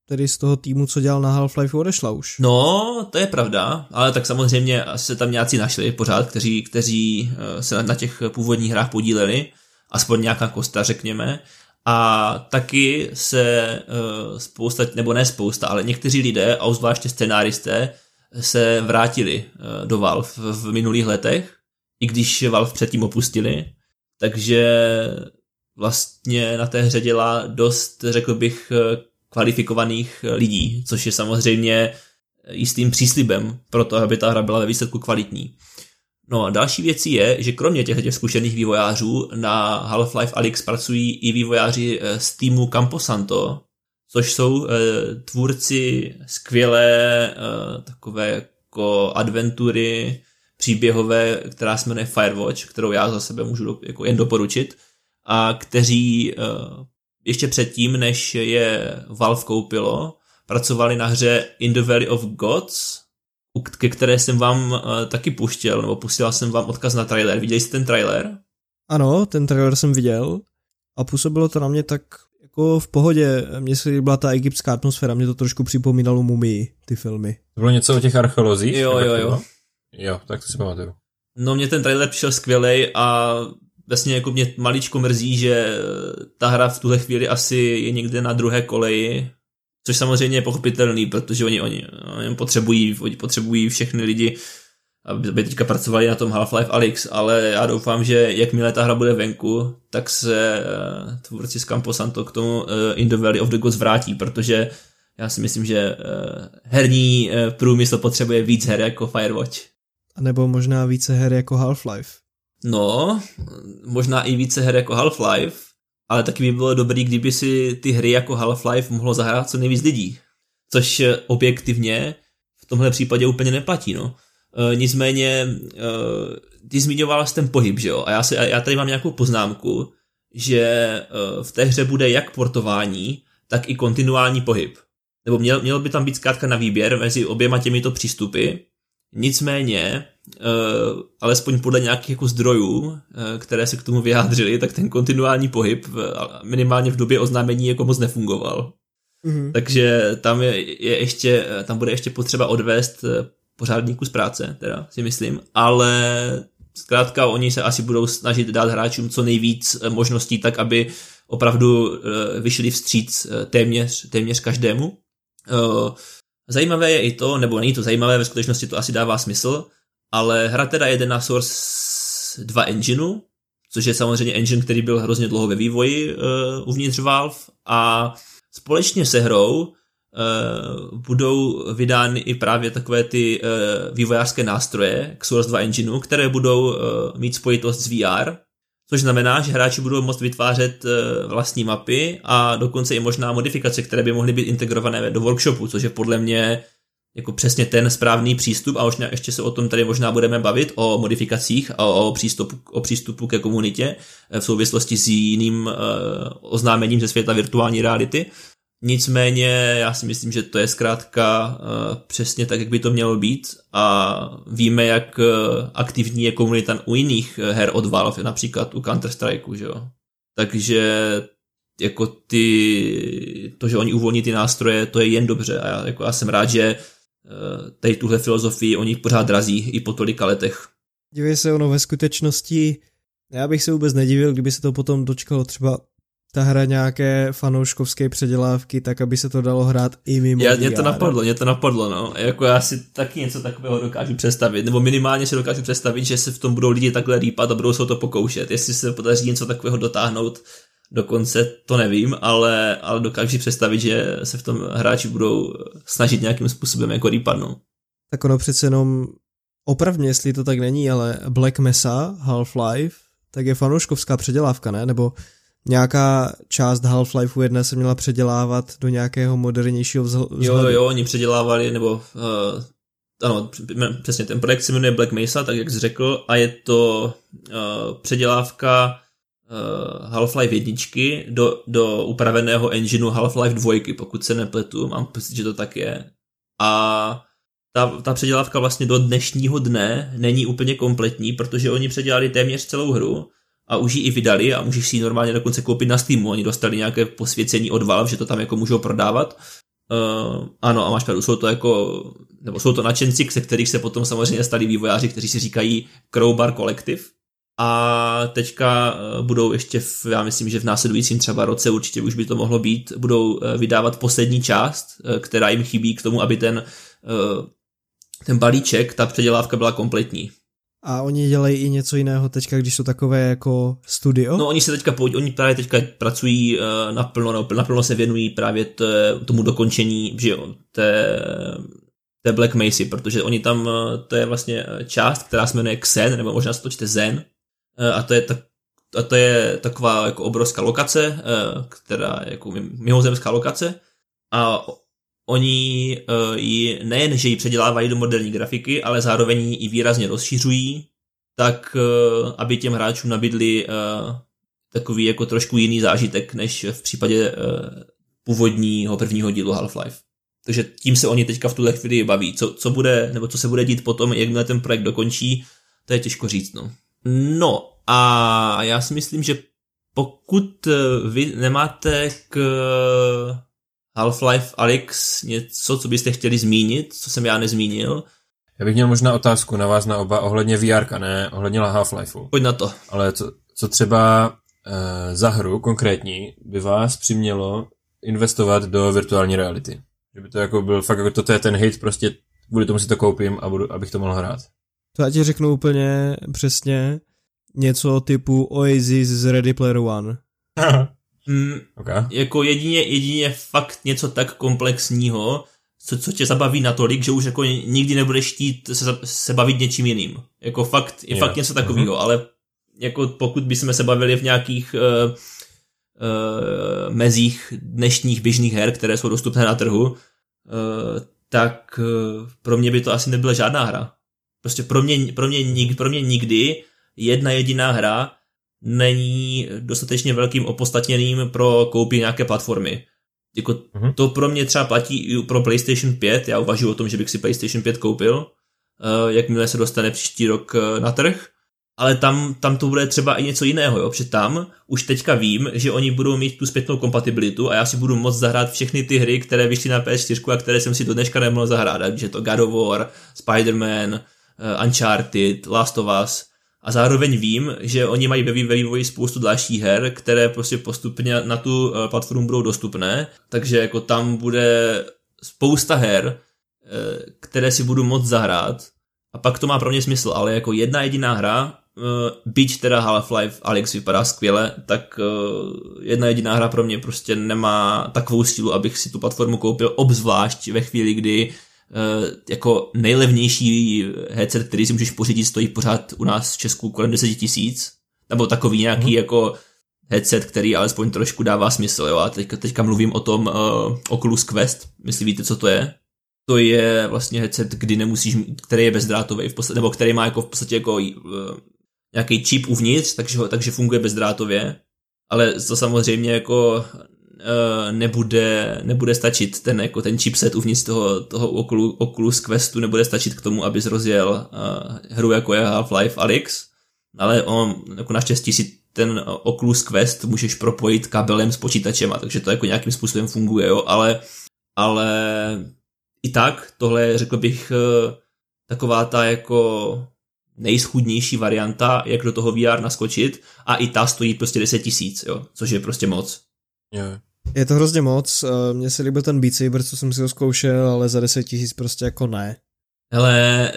tedy z toho týmu, co dělal na Half-Life, odešla už. No, to je pravda, ale tak samozřejmě se tam nějací našli pořád, kteří, kteří eh, se na těch původních hrách podíleli, aspoň nějaká kosta, řekněme. A taky se uh, spousta, nebo ne spousta, ale někteří lidé, a zvláště scenáristé, se vrátili uh, do Valve v minulých letech, i když Valve předtím opustili. Takže vlastně na té hře dělá dost, řekl bych, kvalifikovaných eh, lidí, což je samozřejmě jistým příslibem pro to, aby ta hra byla ve výsledku kvalitní. No a další věcí je, že kromě těch zkušených vývojářů na Half-Life Alyx pracují i vývojáři eh, z týmu Camposanto, což jsou eh, tvůrci skvělé takové jako adventury příběhové, která se jmenuje Firewatch, kterou já za sebe můžu jako jen doporučit, a kteří ještě předtím, než je Valve koupilo, pracovali na hře In the Valley of Gods, ke které jsem vám uh, taky puštěl, nebo pustila jsem vám odkaz na trailer. Viděli jste ten trailer? Ano, ten trailer jsem viděl a působilo to na mě tak jako v pohodě. Mně se líbila ta egyptská atmosféra, mě to trošku připomínalo mumii, ty filmy. To bylo něco o těch archeolozích? Jo, jo, jo. Jo, tak to si pamatuju. No mě ten trailer přišel skvělej a vlastně jako mě maličko mrzí, že ta hra v tuhle chvíli asi je někde na druhé koleji, což samozřejmě je pochopitelný, protože oni, oni, oni potřebují, oni potřebují všechny lidi, aby teďka pracovali na tom Half-Life Alyx, ale já doufám, že jakmile ta hra bude venku, tak se uh, tvůrci z Camposanto k tomu uh, In the Valley of the Gods vrátí, protože já si myslím, že uh, herní uh, průmysl potřebuje víc her jako Firewatch. A nebo možná více her jako Half-Life. No, možná i více her jako Half-Life, ale taky by bylo dobrý, kdyby si ty hry jako Half-Life mohlo zahrát co nejvíc lidí. Což objektivně v tomhle případě úplně neplatí, no. E, nicméně, e, ty zmiňoval jsi ten pohyb, že jo? A já, si, já tady mám nějakou poznámku, že e, v té hře bude jak portování, tak i kontinuální pohyb. Nebo měl, měl by tam být zkrátka na výběr mezi oběma těmito přístupy. Nicméně, uh, alespoň podle nějakých jako zdrojů, uh, které se k tomu vyjádřili, tak ten kontinuální pohyb uh, minimálně v době oznámení jako moc nefungoval. Mm-hmm. Takže tam je, je ještě, tam bude ještě potřeba odvést pořádný kus práce, teda si myslím, ale zkrátka oni se asi budou snažit dát hráčům co nejvíc možností, tak aby opravdu vyšli vstříc téměř, téměř každému. Zajímavé je i to, nebo není to zajímavé, ve skutečnosti to asi dává smysl, ale hra teda jede na Source 2 engineu, což je samozřejmě engine, který byl hrozně dlouho ve vývoji uh, uvnitř Valve a společně se hrou Uh, budou vydány i právě takové ty uh, vývojářské nástroje k Source 2 Engineu, které budou uh, mít spojitost s VR, což znamená, že hráči budou moct vytvářet vlastní mapy a dokonce i možná modifikace, které by mohly být integrované do workshopu, což je podle mě jako přesně ten správný přístup a už ještě se o tom tady možná budeme bavit, o modifikacích a o přístupu, o přístupu ke komunitě v souvislosti s jiným uh, oznámením ze světa virtuální reality. Nicméně já si myslím, že to je zkrátka uh, přesně tak, jak by to mělo být a víme, jak uh, aktivní je komunita u jiných her od Valve, například u Counter-Strike, že jo. Takže jako ty, to, že oni uvolní ty nástroje, to je jen dobře a já, jako já jsem rád, že tady tuhle filozofii oni pořád drazí i po tolika letech. Dívej se, ono ve skutečnosti, já bych se vůbec nedivil, kdyby se to potom dočkalo třeba ta hra nějaké fanouškovské předělávky, tak aby se to dalo hrát i mimo já, Mě to napadlo, mě to napadlo, no. Jako já si taky něco takového dokážu představit, nebo minimálně si dokážu představit, že se v tom budou lidi takhle rýpat a budou se o to pokoušet. Jestli se podaří něco takového dotáhnout dokonce, to nevím, ale, ale dokážu si představit, že se v tom hráči budou snažit nějakým způsobem jako rýpat, no. Tak ono přece jenom opravně, jestli to tak není, ale Black Mesa, Half-Life, tak je fanouškovská předělávka, ne? Nebo nějaká část Half-Life 1 se měla předělávat do nějakého modernějšího vzhledu. Jo, jo, oni předělávali, nebo uh, ano, přesně, ten projekt se jmenuje Black Mesa, tak jak jsi řekl, a je to uh, předělávka uh, Half-Life 1 do, do upraveného engineu Half-Life 2, pokud se nepletu, mám pocit, že to tak je. A ta, ta předělávka vlastně do dnešního dne není úplně kompletní, protože oni předělali téměř celou hru, a už ji i vydali a můžeš si ji normálně dokonce koupit na Steamu. Oni dostali nějaké posvěcení od Valve, že to tam jako můžou prodávat. Uh, ano, a máš pravdu, jsou to jako, nebo jsou to nadšenci, se kterých se potom samozřejmě stali vývojáři, kteří si říkají Crowbar Collective. A teďka uh, budou ještě, v, já myslím, že v následujícím třeba roce určitě už by to mohlo být, budou uh, vydávat poslední část, která jim chybí k tomu, aby ten, ten balíček, ta předělávka byla kompletní. A oni dělají i něco jiného teďka, když jsou takové jako studio? No oni se teďka, oni právě teďka pracují uh, naplno, no, naplno se věnují právě t, tomu dokončení, že jo, té, té Black Macy, protože oni tam, uh, to je vlastně část, která se jmenuje Xen, nebo možná se to čte Zen, a to je tak, a to je taková jako obrovská lokace, která je jako mimozemská lokace a Oni uh, ji nejen, že ji předělávají do moderní grafiky, ale zároveň ji i výrazně rozšiřují, tak uh, aby těm hráčům nabídli uh, takový jako trošku jiný zážitek, než v případě uh, původního prvního dílu Half-Life. Takže tím se oni teďka v tuhle chvíli baví. Co, co bude, nebo co se bude dít potom, jakmile ten projekt dokončí, to je těžko říct, no. No a já si myslím, že pokud vy nemáte k Half-Life Alyx něco, co byste chtěli zmínit, co jsem já nezmínil? Já bych měl možná otázku na vás na oba ohledně VR, ne ohledně Half-Lifeu. Pojď na to. Ale co, co třeba e, za hru konkrétní by vás přimělo investovat do virtuální reality? Že by to jako byl fakt jako toto je ten hit, prostě kvůli tomu si to koupím a budu, abych to mohl hrát. To já ti řeknu úplně přesně něco typu Oasis z Ready Player One. Mm, okay. Jako jedině, jedině fakt něco tak komplexního, co, co tě zabaví natolik, že už jako nikdy nebudeš chtít se, se bavit něčím jiným. Jako fakt, je yeah. fakt něco takového, mm-hmm. ale jako pokud bychom se bavili v nějakých uh, uh, mezích dnešních běžných her, které jsou dostupné na trhu, uh, tak uh, pro mě by to asi nebyla žádná hra. Prostě pro mě, pro mě, nik, pro mě nikdy jedna jediná hra není dostatečně velkým opostatněným pro koupi nějaké platformy. Jako uh-huh. To pro mě třeba platí i pro PlayStation 5, já uvažuji o tom, že bych si PlayStation 5 koupil, uh, jakmile se dostane příští rok uh, na trh, ale tam, tam to bude třeba i něco jiného, jo? protože tam už teďka vím, že oni budou mít tu zpětnou kompatibilitu a já si budu moct zahrát všechny ty hry, které vyšly na PS4 a které jsem si do dneška nemohl zahrát, je to God of War, Spider-Man, uh, Uncharted, Last of Us, a zároveň vím, že oni mají ve vývoji spoustu dalších her, které prostě postupně na tu eh, platformu budou dostupné, takže jako tam bude spousta her, eh, které si budu moct zahrát. A pak to má pro mě smysl, ale jako jedna jediná hra byť teda Half-Life Alex vypadá skvěle, tak jedna jediná hra pro mě prostě nemá takovou sílu, abych si tu platformu koupil, obzvlášť ve chvíli, kdy jako nejlevnější headset, který si můžeš pořídit, stojí pořád u nás v Česku kolem 10 tisíc, nebo takový nějaký hmm. jako headset, který alespoň trošku dává smysl, jo, a teďka, teďka mluvím o tom uh, Oculus Quest, jestli víte, co to je. To je vlastně headset, kdy nemusíš, který je bezdrátový, v podstatě, nebo který má jako v podstatě jako uh, nějaký čip uvnitř, takže, takže funguje bezdrátově, ale to samozřejmě jako nebude, nebude stačit ten, jako ten chipset uvnitř toho, toho Oculus Questu, nebude stačit k tomu, aby rozjel uh, hru jako je Half-Life Alyx, ale on jako naštěstí si ten Oculus Quest můžeš propojit kabelem s počítačem, a takže to jako nějakým způsobem funguje, jo, ale, ale i tak tohle řekl bych eh, taková ta jako nejschudnější varianta, jak do toho VR naskočit a i ta stojí prostě 10 tisíc, což je prostě moc. Je to hrozně moc, eh, mně se líbil ten Beat Saber, co jsem si ho zkoušel, ale za 10 tisíc prostě jako ne. Hele,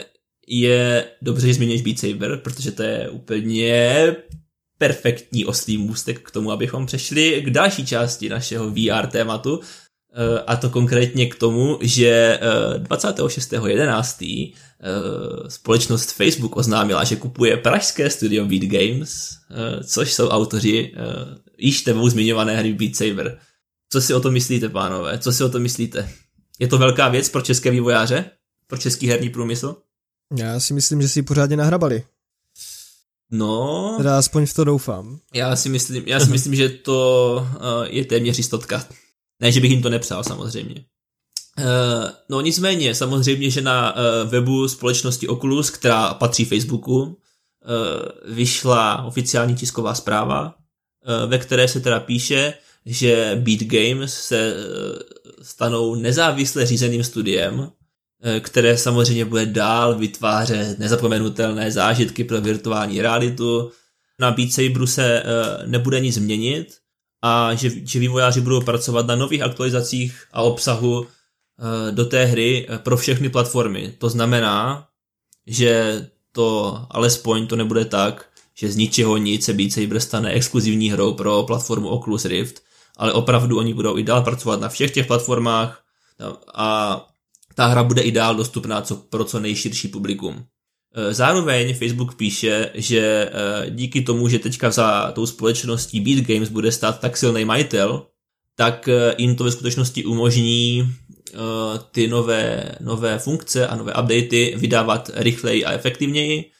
je dobře, že zmíníš Beat Saber, protože to je úplně perfektní oslý můstek k tomu, abychom přešli k další části našeho VR tématu, eh, a to konkrétně k tomu, že 26.11. Eh, eh, společnost Facebook oznámila, že kupuje pražské studio Beat Games, což jsou autoři již tebou zmiňované hry Beat Saber. Co si o to myslíte, pánové? Co si o to myslíte? Je to velká věc pro české vývojáře? Pro český herní průmysl? Já si myslím, že si ji pořádně nahrabali. No... Teda aspoň v to doufám. Já si myslím, já si myslím že to je téměř jistotka. Ne, že bych jim to nepřál, samozřejmě. Uh, no nicméně, samozřejmě, že na uh, webu společnosti Oculus, která patří Facebooku, uh, vyšla oficiální tisková zpráva, ve které se teda píše, že Beat Games se stanou nezávisle řízeným studiem, Eh, které samozřejmě bude dál vytvářet nezapomenutelné zážitky pro virtuální realitu. Na Beat Saberu se eh, nebude nic změnit a že, že vývojáři budou pracovat na nových aktualizacích a obsahu eh, do té hry pro všechny platformy. To znamená, že to alespoň to nebude tak, že z ničeho nic se Beat Saber stane exkluzivní hrou pro platformu Oculus Rift, ale opravdu oni budou i dál pracovat na všech těch platformách a ta hra bude i dál dostupná co, pro co nejširší publikum. E, zároveň Facebook píše, že díky tomu, že teďka za tou společností Beat Games bude stát tak silný majitel, tak e, jim to ve skutečnosti umožní ty nové, nové funkce a nové updaty vydávat rychleji a efektivněji.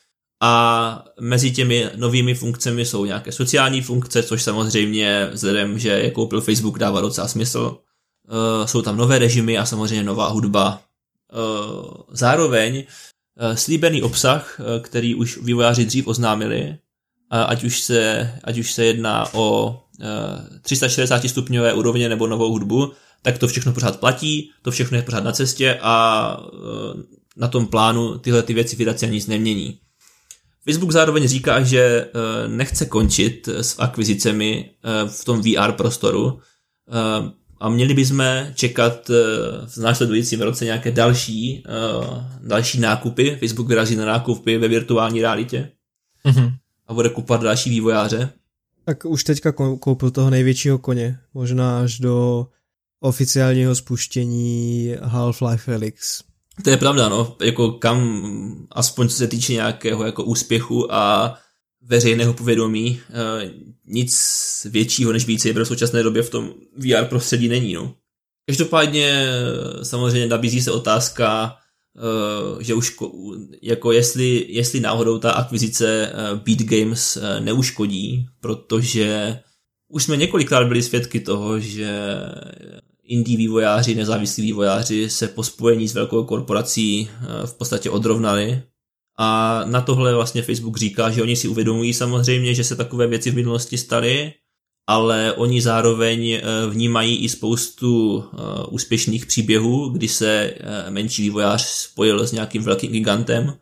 A mezi těmi novými funkcemi jsou nějaké sociální funkce, což samozřejmě vzhledem, že je koupil Facebook, dává docela smysl. Jsou tam nové režimy a samozřejmě nová hudba, Eh, zároveň eh, slíbený obsah, eh, který už vývojáři dřív oznámili, ať už se, ať už se jedná o 360 stupňové úrovně nebo novou hudbu, tak to všechno pořád platí, to všechno je pořád na cestě a na tom plánu tyhle ty věci vydat se nic nemění. Facebook zároveň říká, že nechce končit s akvizicemi v tom VR prostoru, a měli bychom čekat eh, v následujícím roce nějaké další, další nákupy. Facebook vyrazí na nákupy ve virtuální realitě mm-hmm. a bude kupovat další vývojáře. Tak už teďka koupil toho největšího koně, možná až do oficiálního spuštění Half-Life Felix. To je pravda, no, jako kam, aspoň co se týče nějakého jako úspěchu a veřejného povědomí, eh, nic většího než více v současné době v tom VR prostředí není. No. Každopádně eh, samozřejmě nabízí se otázka, že už jako jestli, jestli náhodou ta akvizice Beat Games neuškodí, protože už jsme několikrát byli svědky toho, že indie vývojáři, nezávislí vývojáři se po spojení s velkou korporací v podstatě odrovnali. A na tohle vlastně Facebook říká, že oni si uvědomují samozřejmě, že se takové věci v minulosti staly, ale oni zároveň eh, vnímají i spoustu eh, úspěšných příběhů, kdy se eh, menší vývojář spojil s nějakým velkým gigantem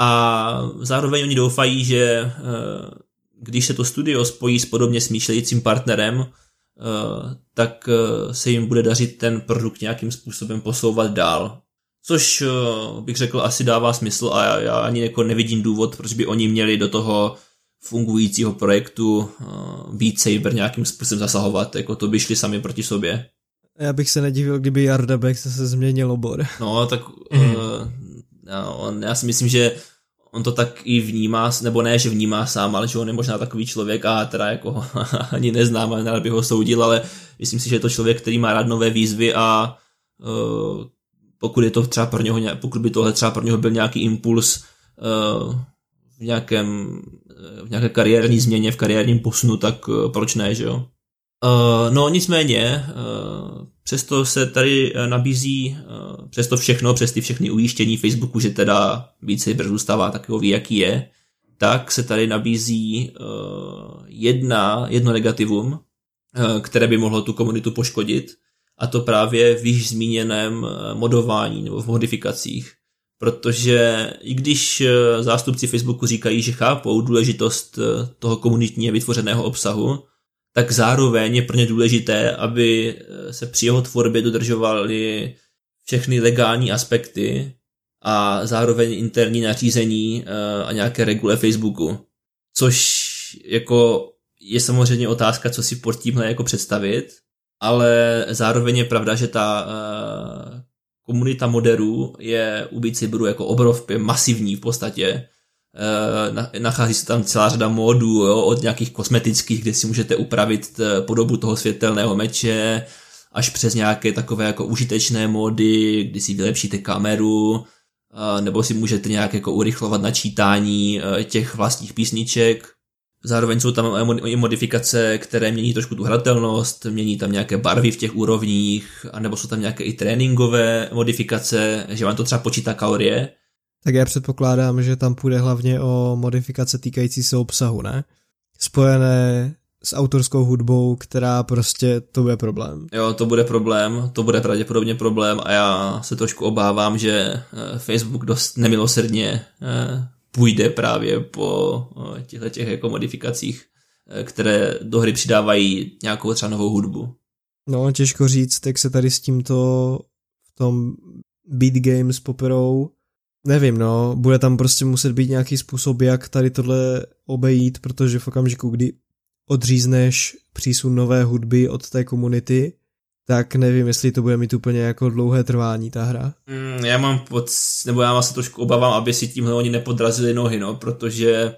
a zároveň oni doufají, že když se to studio spojí s podobně smýšlejícím partnerem, tak se jim bude dařit ten produkt nějakým způsobem posouvat dál. Což bych řekl asi dává smysl a já, já ani jako nevidím důvod, proč by oni měli do toho fungujícího projektu uh, Beat Saber nějakým způsobem zasahovat, jako to by šli sami proti sobě. Já bych se nedivil, kdyby Jarda Beck se změnil obor. No, tak mm. uh, on, já si myslím, že on to tak i vnímá, nebo ne, že vnímá sám, ale že on je možná takový člověk a teda jako ani neznám, ale nerad bych ho soudil, ale myslím si, že je to člověk, který má rád nové výzvy a uh, pokud je to třeba pro něho, pokud by tohle třeba pro něho byl nějaký impuls uh, v nějakém, v nějaké kariérní změně, v kariérním posunu, tak uh, proč ne, že jo? Uh, no nicméně, uh, přesto se tady nabízí, přesto všechno, přes ty všechny ujištění Facebooku, že teda Saber zůstává takový, jaký je, tak se tady nabízí jedna, jedno negativum, které by mohlo tu komunitu poškodit, a to právě v již zmíněném modování nebo v modifikacích. Protože i když zástupci Facebooku říkají, že chápou důležitost toho komunitně vytvořeného obsahu, tak zároveň je pro ně důležité, aby eh, se při jeho tvorbě dodržovaly všechny legální aspekty a zároveň interní nařízení eh, a nějaké regule Facebooku. Což jako je samozřejmě otázka, co si pod tímhle jako představit, ale zároveň je pravda, že ta komunita moderů je u Beat Saberu jako obrovské, masivní v podstatě Eh, nachází se tam celá řada módů, jo, od nějakých kosmetických, kde si můžete upravit eh, podobu toho světelného meče, až přes nějaké takové jako užitečné módy, kdy si vylepšíte kameru, eh, nebo si můžete nějak jako urychlovat načítání těch vlastních písniček. Zároveň jsou tam i modifikace, které mění trošku tu hratelnost, mění tam nějaké barvy v těch úrovních, anebo jsou tam nějaké i tréninkové modifikace, že vám to třeba počítá kalorie, tak já předpokládám, že tam půjde hlavně o modifikace týkající se obsahu, ne? Spojené s autorskou hudbou, která prostě to bude problém. Jo, to bude problém, to bude pravděpodobně problém a já se trošku obávám, že eh, Facebook dost nemilosrdně eh, půjde právě po eh, těchto těch jako modifikacích, které do hry přidávají nějakou třeba novou hudbu. No, těžko říct, jak se tady s tímto v tom Beat Games poperou Nevím, no, bude tam prostě muset být nějaký způsob, jak tady tohle obejít, protože v okamžiku, kdy odřízneš přísun nové hudby od té komunity, tak nevím, jestli to bude mít úplně jako dlouhé trvání ta hra. Mm, já mám pod, nebo já se trošku obávám, aby si tímhle oni nepodrazili nohy, no, protože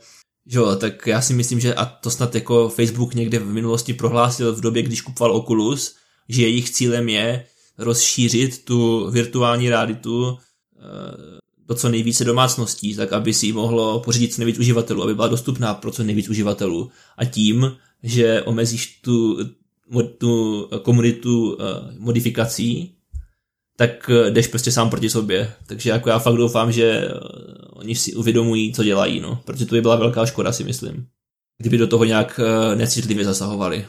jo, tak já si myslím, že a to snad jako Facebook někde v minulosti prohlásil v době, když kupoval Oculus, že jejich cílem je rozšířit tu virtuální realitu eh, do co nejvíce domácností, tak aby si ji mohlo pořídit co nejvíc uživatelů, aby byla dostupná pro co nejvíc uživatelů. A tím, že omezíš tu, tu komunitu eh, modifikací, tak eh, jdeš prostě sám proti sobě. Takže jako já fakt doufám, že eh, oni si uvědomují, co dělají, no. Protože to by byla velká škoda, si myslím. Kdyby do toho nějak necitlivě zasahovali.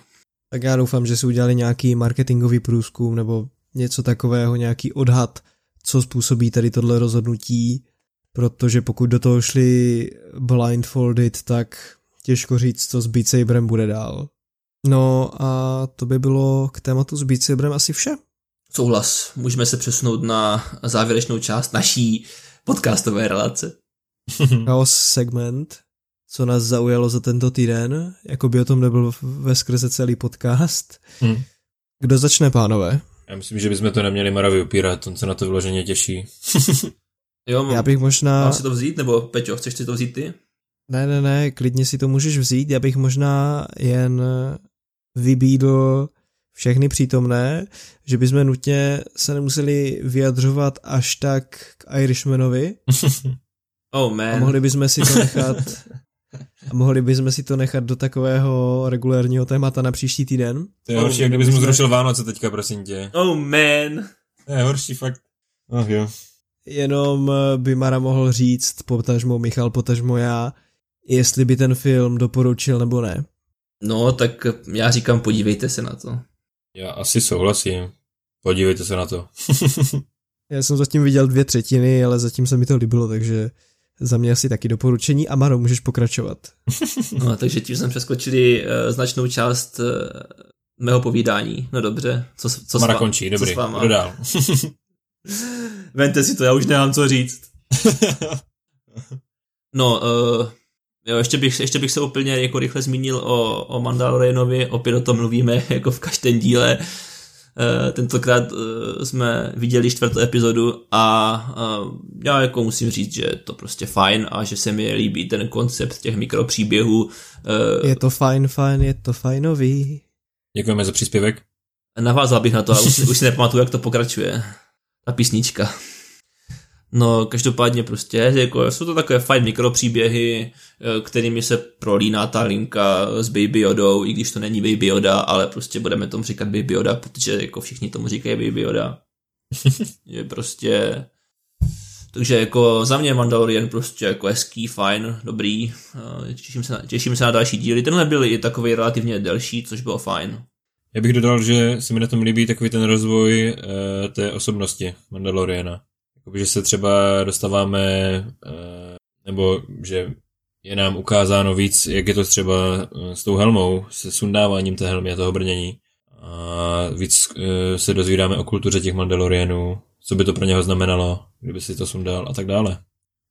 Tak já doufám, že si udělali nějaký marketingový průzkum nebo něco takového, nějaký odhad co způsobí tady tohle rozhodnutí, protože pokud do toho šli blindfolded, tak těžko říct, co s Beat Saberem bude dál. No a to by bylo k tématu s Beat Saberem asi vše. Souhlas, můžeme se přesunout na závěrečnou část naší podcastové relace. Chaos segment, co nás zaujalo za tento týden, jako by o tom nebyl ve skrze celý podcast. Hmm. Kdo začne, pánové? Já myslím, že bychom to neměli Maravi upírat, on se na to vyloženě těší. jo, mám, já bych možná... Mám si to vzít, nebo Peťo, chceš si to vzít ty? Ne, ne, ne, klidně si to můžeš vzít, já bych možná jen vybídl všechny přítomné, že bychom nutně se nemuseli vyjadřovat až tak k Irishmanovi. oh man. A mohli bychom si to nechat a mohli bychom si to nechat do takového regulérního témata na příští týden? To je oh, horší, jak kdybys mu zrušil Vánoce teďka, prosím tě. Oh man. To je horší, fakt. Ach jo. Jenom eh, by Mara mohl říct, potažmo Michal, potažmo já, jestli by ten film doporučil nebo ne. No, tak já říkám, podívejte se na to. Já asi souhlasím. Podívejte se na to. já jsem zatím viděl dvě třetiny, ale zatím se mi to líbilo, takže za mě asi taky doporučení. A Maro, můžeš pokračovat. No, takže tím jsme přeskočili uh, značnou část uh, mého povídání. No dobře, co, co Mara končí, dobrý, kdo dál? Vente si to, já už nemám co říct. No, uh, jo, ještě bych, ještě bych se úplně jako rychle zmínil o, o Mandalorianovi, opět o tom mluvíme jako v každém díle. Uh, tentokrát uh, jsme viděli čtvrtou epizodu a uh, já jako musím říct, že je to prostě fajn a že se mi líbí ten koncept těch mikropříběhů. Je to fajn, fajn, je to fajnový. Děkujeme za příspěvek. Navázal bych na to, ale už, už si nepamatuju, jak to pokračuje. Ta písnička. No, každopádně prostě, jako, jsou to takové fajn mikropříběhy, eh, kterými se prolíná ta linka s Baby Yodou, i když to není Baby Yoda, ale prostě budeme tomu říkat Baby Yoda, protože jako všichni tomu říkají Baby Yoda. je prostě... Takže jako za mě Mandalorian prostě jako hezký, fajn, dobrý, eh, těším se, na, těším se na další díly. Tenhle byl i takový relativně delší, což bylo fajn. Já bych dodal, že se mi na tom líbí takový ten rozvoj uh, té osobnosti Mandaloriana. Že se třeba dostáváme, uh, nebo že je nám ukázáno víc, jak je to třeba uh, s tou helmou, se sundáváním té helmy a toho brnění. A víc uh, se dozvídáme o kultuře těch Mandalorianů, co by to pro něho znamenalo, kdyby si to sundal a tak dále.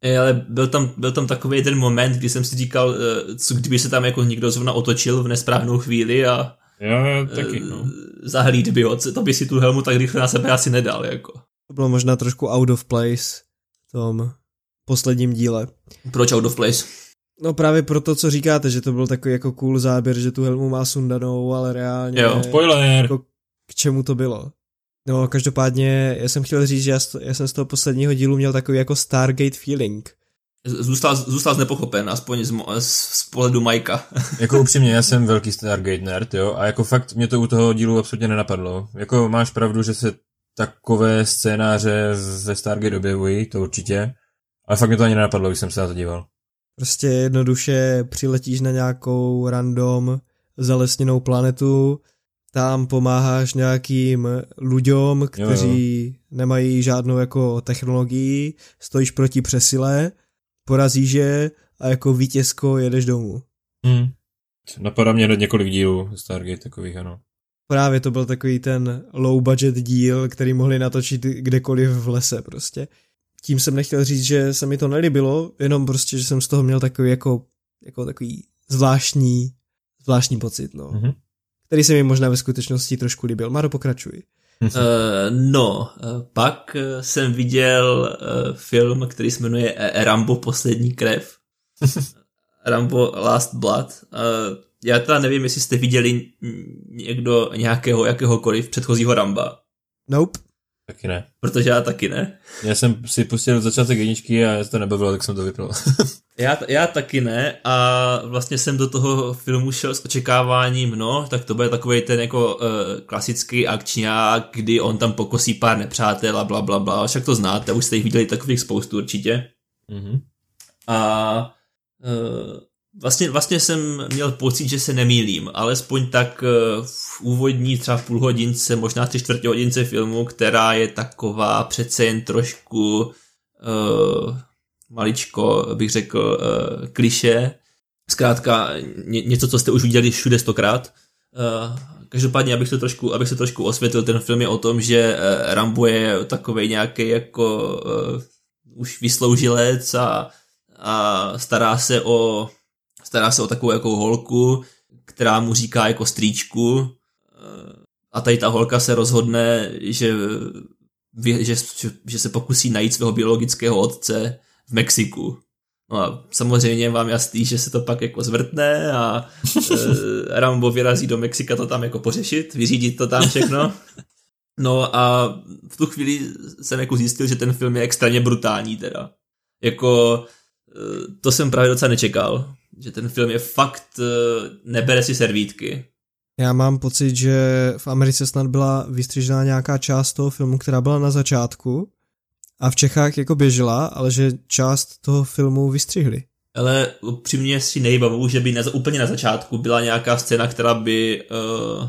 Je, ale byl tam, byl tam takový ten moment, kdy jsem si říkal, co kdyby se tam jako někdo zrovna otočil v nesprávnou chvíli a Jo, taky, no. Zahlíd by ho, to by si tu helmu tak rychle na sebe asi nedal, jako. To bylo možná trošku out of place v tom posledním díle. Proč out of place? No právě proto, co říkáte, že to byl takový jako cool záběr, že tu helmu má sundanou, ale reálně... Jo, spoiler! Jako k čemu to bylo? No, každopádně, já jsem chtěl říct, že já, já jsem z toho posledního dílu měl takový jako Stargate feeling zůstal, zůstal znepochopen, aspoň z, z, z pohledu Majka. jako upřímně, já jsem velký Stargate nerd, jo, a jako fakt mě to u toho dílu absolutně nenapadlo. Jako máš pravdu, že se takové scénáře ve Stargate objevují, to určitě, ale fakt mě to ani nenapadlo, když jsem se na to díval. Prostě jednoduše přiletíš na nějakou random zalesněnou planetu, tam pomáháš nějakým ľuďom, kteří jo, jo. nemají žádnou jako technologii, stojíš proti přesile porazíš je a jako vítězko jedeš domů. Hmm. Napadá mě několik dílů Stargate takových, ano. Právě to byl takový ten low budget díl, který mohli natočit kdekoliv v lese prostě. Tím jsem nechtěl říct, že se mi to nelíbilo, jenom prostě, že jsem z toho měl takový jako, jako takový zvláštní, zvláštní pocit, no. Mm-hmm. Který se mi možná ve skutečnosti trošku líbil. Maro, pokračuj. Uh, no, uh, pak uh, jsem viděl uh, film, který se jmenuje Rambo poslední krev. Rambo Last Blood. Já teda nevím, jestli jste viděli někdo nějakého, jakéhokoliv předchozího Ramba. Nope. Taky ne. Protože já taky ne. Já jsem si pustil začátek jedničky a já to nebavilo, tak jsem to vypnul. já, já taky ne a vlastně jsem do toho filmu šel s očekáváním, no, tak to bude takový ten jako uh, klasický akčňák, kdy on tam pokosí pár nepřátel a bla, bla, bla, však to znáte, už jste jich viděli takových spoustu určitě. Mm-hmm. A uh, Vlastně, vlastně jsem měl pocit, že se nemýlím, alespoň tak eh, v úvodní třeba v půl hodince, možná tři čtvrtě hodince filmu, která je taková přece jen trošku uh, maličko, bych řekl, uh, kliše. Zkrátka ně, něco, co jste už viděli všude stokrát. Uh, každopádně, abych to trošku, abych se trošku osvětlil, ten film je o tom, že uh, Rambo je takovej nějaký jako uh, už vysloužilec a, a stará se o stará se o takovou jako holku, která mu říká jako strýčku a tady ta holka se rozhodne, že, že, že se pokusí najít svého biologického otce v Mexiku. No a samozřejmě vám jasný, že se to pak jako zvrtne a e, Rambo vyrazí do Mexika to tam jako pořešit, vyřídit to tam všechno. No a v tu chvíli jsem jako zjistil, že ten film je extrémně brutální teda. Jako e, to jsem právě docela nečekal že ten film je fakt, eh, nebere si servítky. Já mám pocit, že v Americe snad byla vystřižená nějaká část toho filmu, která byla na začátku a v Čechách jako běžela, ale že část toho filmu vystřihli. Ale upřímně si nejbavu, že by na, úplně na začátku byla nějaká scéna, která by uh,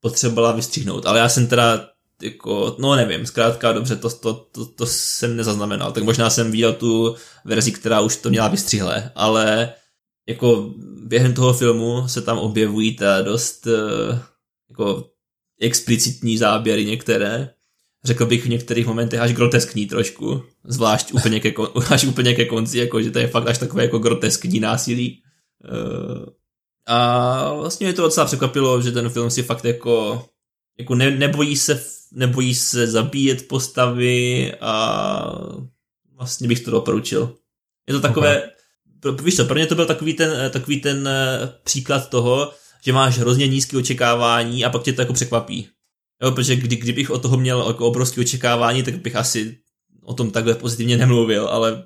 potřebovala vystřihnout. Ale já jsem teda jako, no nevím, zkrátka dobře, to, to, to, to jsem nezaznamenal. Tak možná jsem viděl tu verzi, která už to měla vystřihle, ale jako během toho filmu se tam objevují ta dost uh, jako explicitní záběry některé. řekl bych v některých momentech až groteskní trošku, zvlášť úplně ke, až úplně ke konci, jako, že to je fakt až takové jako groteskní násilí. Uh, a vlastně mě to docela překvapilo, že ten film si fakt jako, jako ne, nebojí se nebojí se zabíjet postavy a vlastně bych to doporučil. Je to takové, okay. Víš co, pro mě to byl takový ten, takový ten eh, příklad toho, že máš hrozně nízké očekávání a pak tě to jako překvapí. Jo, protože kdy, kdybych o toho měl jako obrovské očekávání, tak bych asi o tom takhle pozitivně nemluvil, ale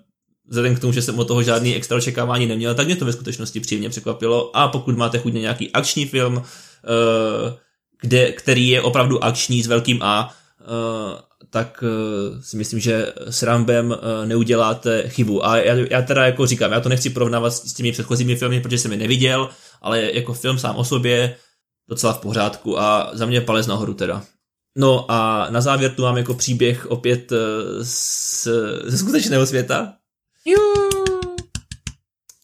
vzhledem k tomu, že jsem o toho žádný extra očekávání neměl, tak mě to ve skutečnosti příjemně překvapilo. A pokud máte chuť na nějaký akční film, uh, kde, který je opravdu akční s velkým A, tak uh, si myslím, že s Rambem uh, neuděláte chybu. A já, já teda jako říkám, já to nechci porovnávat s těmi předchozími filmy, protože jsem je neviděl, ale jako film sám o sobě docela v pořádku a za mě palec nahoru teda. No a na závěr tu mám jako příběh opět z, ze skutečného světa.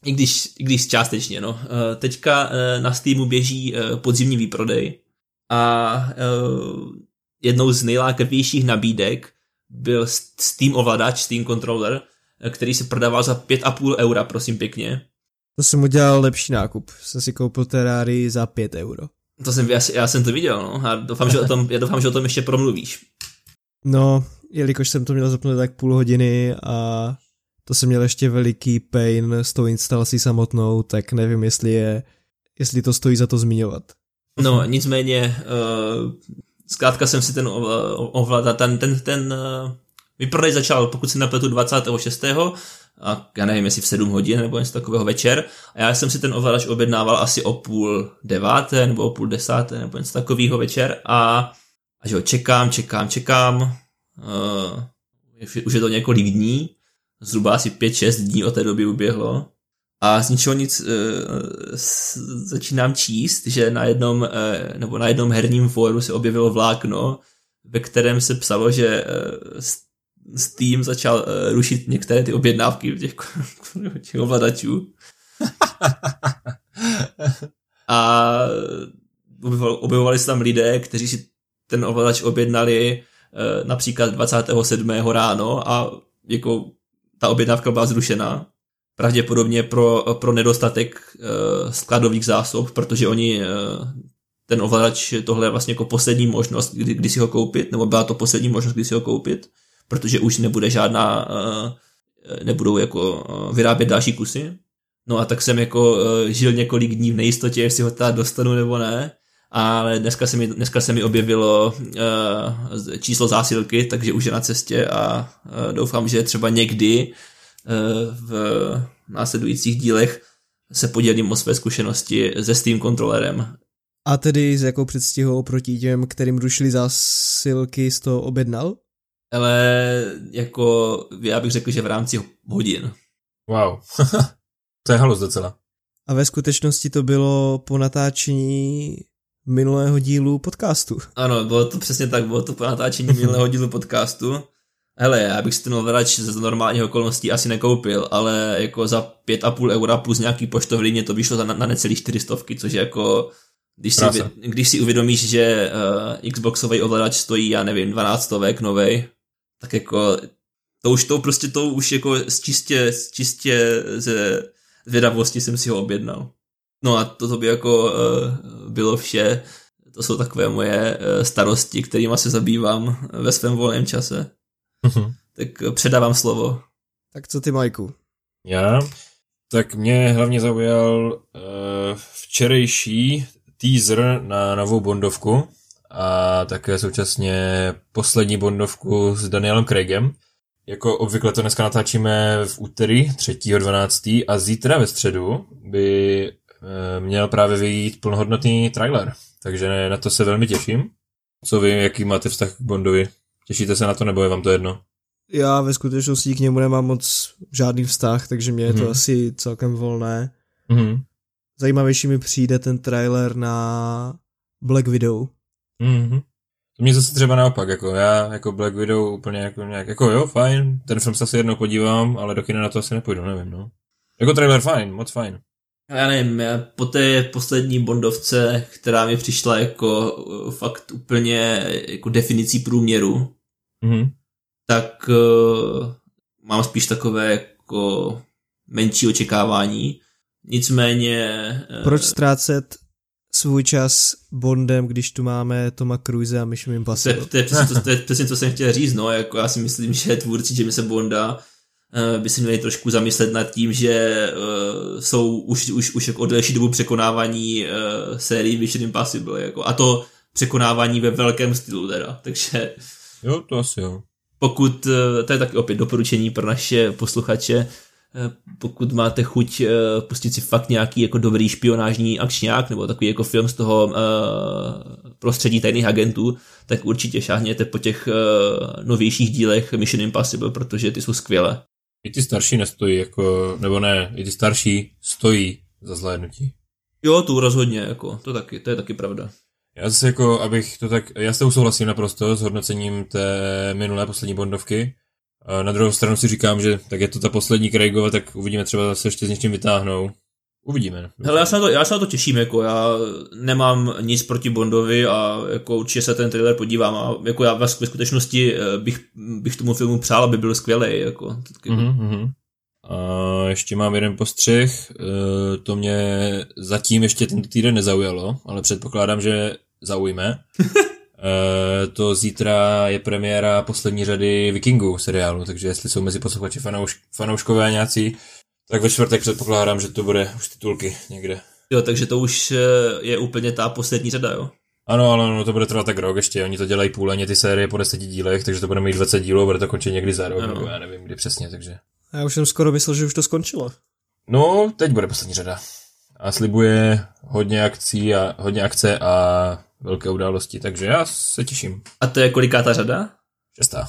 I když, i když částečně, no. Teďka na Steamu běží podzimní výprodej a jednou z nejlákavějších nabídek byl Steam ovladač, Steam controller, který se prodával za 5,5 eura, prosím pěkně. To jsem udělal lepší nákup. Jsem si koupil Terrari za 5 euro. To jsem, já, já jsem to viděl, no. A doufám, že o tom, já doufám, že o tom ještě promluvíš. No, jelikož jsem to měl zapnout tak půl hodiny a to jsem měl ještě veliký pain s tou instalací samotnou, tak nevím, jestli je, jestli to stojí za to zmiňovat. No, nicméně, uh, zkrátka jsem si ten ovládal, ten, ten, ten uh, vyprodej začal, pokud si napletu 26. A já nevím, jestli v 7 hodin nebo něco takového večer. A já jsem si ten ovladač objednával asi o půl deváté nebo o půl desáté nebo něco takového večer. A, a že ho čekám, čekám, čekám. Uh, už je to několik dní. Zhruba asi 5-6 dní od té doby uběhlo. A z ničeho nic uh, začínám číst, že na jednom, uh, nebo na jednom herním fóru se objevilo vlákno, ve kterém se psalo, že uh, Steam začal uh, rušit některé ty objednávky těch, těch ovladačů. a objevovali se tam lidé, kteří si ten ovladač objednali uh, například 27. ráno a jako ta objednávka byla zrušena pravděpodobně pro, pro nedostatek uh, skladových zásob, protože oni uh, ten ovladač, tohle je vlastně jako poslední možnost, kdy, kdy si ho koupit, nebo byla to poslední možnost, kdy si ho koupit, protože už nebude žádná, uh, nebudou jako uh, vyrábět další kusy. No a tak jsem jako uh, žil několik dní v nejistotě, jestli ho teda dostanu nebo ne, ale dneska se mi, dneska se mi objevilo uh, číslo zásilky, takže už je na cestě a uh, doufám, že třeba někdy v následujících dílech se podělím o své zkušenosti se Steam kontrolerem. A tedy s jakou předstihou oproti těm, kterým rušili zásilky, z toho objednal? Ale jako, já bych řekl, že v rámci hodin. Wow, to je halus docela. A ve skutečnosti to bylo po natáčení minulého dílu podcastu. Ano, bylo to přesně tak, bylo to po natáčení minulého dílu podcastu. Hele, já bych si ten ovladač z normálních okolností asi nekoupil, ale jako za 5,5 eura plus nějaký poštovní mě to vyšlo za na, na necelý 400, což je jako, když si, když si uvědomíš, že uh, Xboxový ovladač stojí, já nevím, 12 stovek novej, tak jako to už to prostě to už jako z čistě, z čistě ze zvědavosti jsem si ho objednal. No a toto by jako uh, bylo vše. To jsou takové moje uh, starosti, kterými se zabývám ve svém volném čase. Mm-hmm. Tak eh, předávám slovo. Tak co ty, Majku? Já? Tak mě hlavně zaujal uh, včerejší teaser na novou Bondovku a také současně poslední Bondovku s Danielem Craigem. Jako obvykle to dneska natáčíme v úterý 3.12. a zítra ve středu by uh, měl právě vyjít plnohodnotný trailer. Takže na to se velmi těším. Co vy, jaký máte vztah k Bondovi? Těšíte se na to, nebo je vám to jedno? Já ve skutečnosti k němu nemám moc žádný vztah, takže mě je to mm. asi celkem volné. Mm. Zajímavější mi přijde ten trailer na Black Widow. Mm. To mě zase třeba naopak, jako já jako Black Widow úplně jako nějak, jako jo, fajn, ten film se asi jednou podívám, ale do kina na to asi nepůjdu, nevím, no. Jako trailer fajn, moc fajn. Já nevím, já po té poslední Bondovce, která mi přišla jako uh, fakt úplně jako definicí průměru, Mhm. tak uh, mám spíš takové jako menší očekávání. Nicméně... Uh, Proč ztrácet svůj čas Bondem, když tu máme Toma Cruise a Mission to, je, Impossible? to, je přesně, to, to je přesně, co jsem chtěl říct, no, jako já si myslím, že tvůrci Jamesa Bonda uh, by si měli trošku zamyslet nad tím, že uh, jsou už, už, už jako od delší dobu překonávání uh, sérii Mission Impossible, jako, a to překonávání ve velkém stylu teda, takže Jo, to asi jo. pokud, eh, to je taky opět doporučení pro naše posluchače, eh, pokud máte chuť eh, pustit si fakt nějaký jako dobrý špionážní akčňák nebo takový jako film z toho prostředí tajných agentů, tak určitě šáhněte po těch novějších dílech Mission Impossible, protože ty jsou skvělé. I ty starší nestojí, jako, nebo ne, i ty starší stojí za zhlédnutí. Jo, tu rozhodně, jako, to taky, to je taky pravda. Já zase jako, abych to tak, já s tou souhlasím naprosto s hodnocením té minulé poslední Bondovky. Na druhou stranu si říkám, že tak je to ta poslední Craigova, tak uvidíme třeba zase ještě s něčím vytáhnou. Uvidíme. Hele, já se, na to, já se na to těším, jako já nemám nic proti Bondovi a jako určitě se ten trailer podívám a jako já ve skutečnosti eh, bych, bych tomu filmu přál, aby byl skvělý, jako. Mm-hmm. A ještě mám jeden postřeh, e, to mě zatím ještě tento týden nezaujalo, ale předpokládám, že zaujme. E, to zítra je premiéra poslední řady Vikingů seriálu, takže jestli jsou mezi posluchači fanouš, fanouškové nějací, tak ve čtvrtek předpokládám, že to bude už titulky někde. Jo, takže to už eh, je úplně ta poslední řada, jo. Ano, ale no, to bude trvat tak rok ještě, oni to dělají půleně ty série po deseti dílech, takže to bude mít 20 dílů a bude to končit někdy za rok, Ano. nebo já nevím kdy přesně, takže... Já už jsem skoro myslel, že už to skončilo. No, teď bude poslední řada. A slibuje hodně akcí a hodně akce a velké události, takže já se těším. A to je koliká ta řada? Šestá.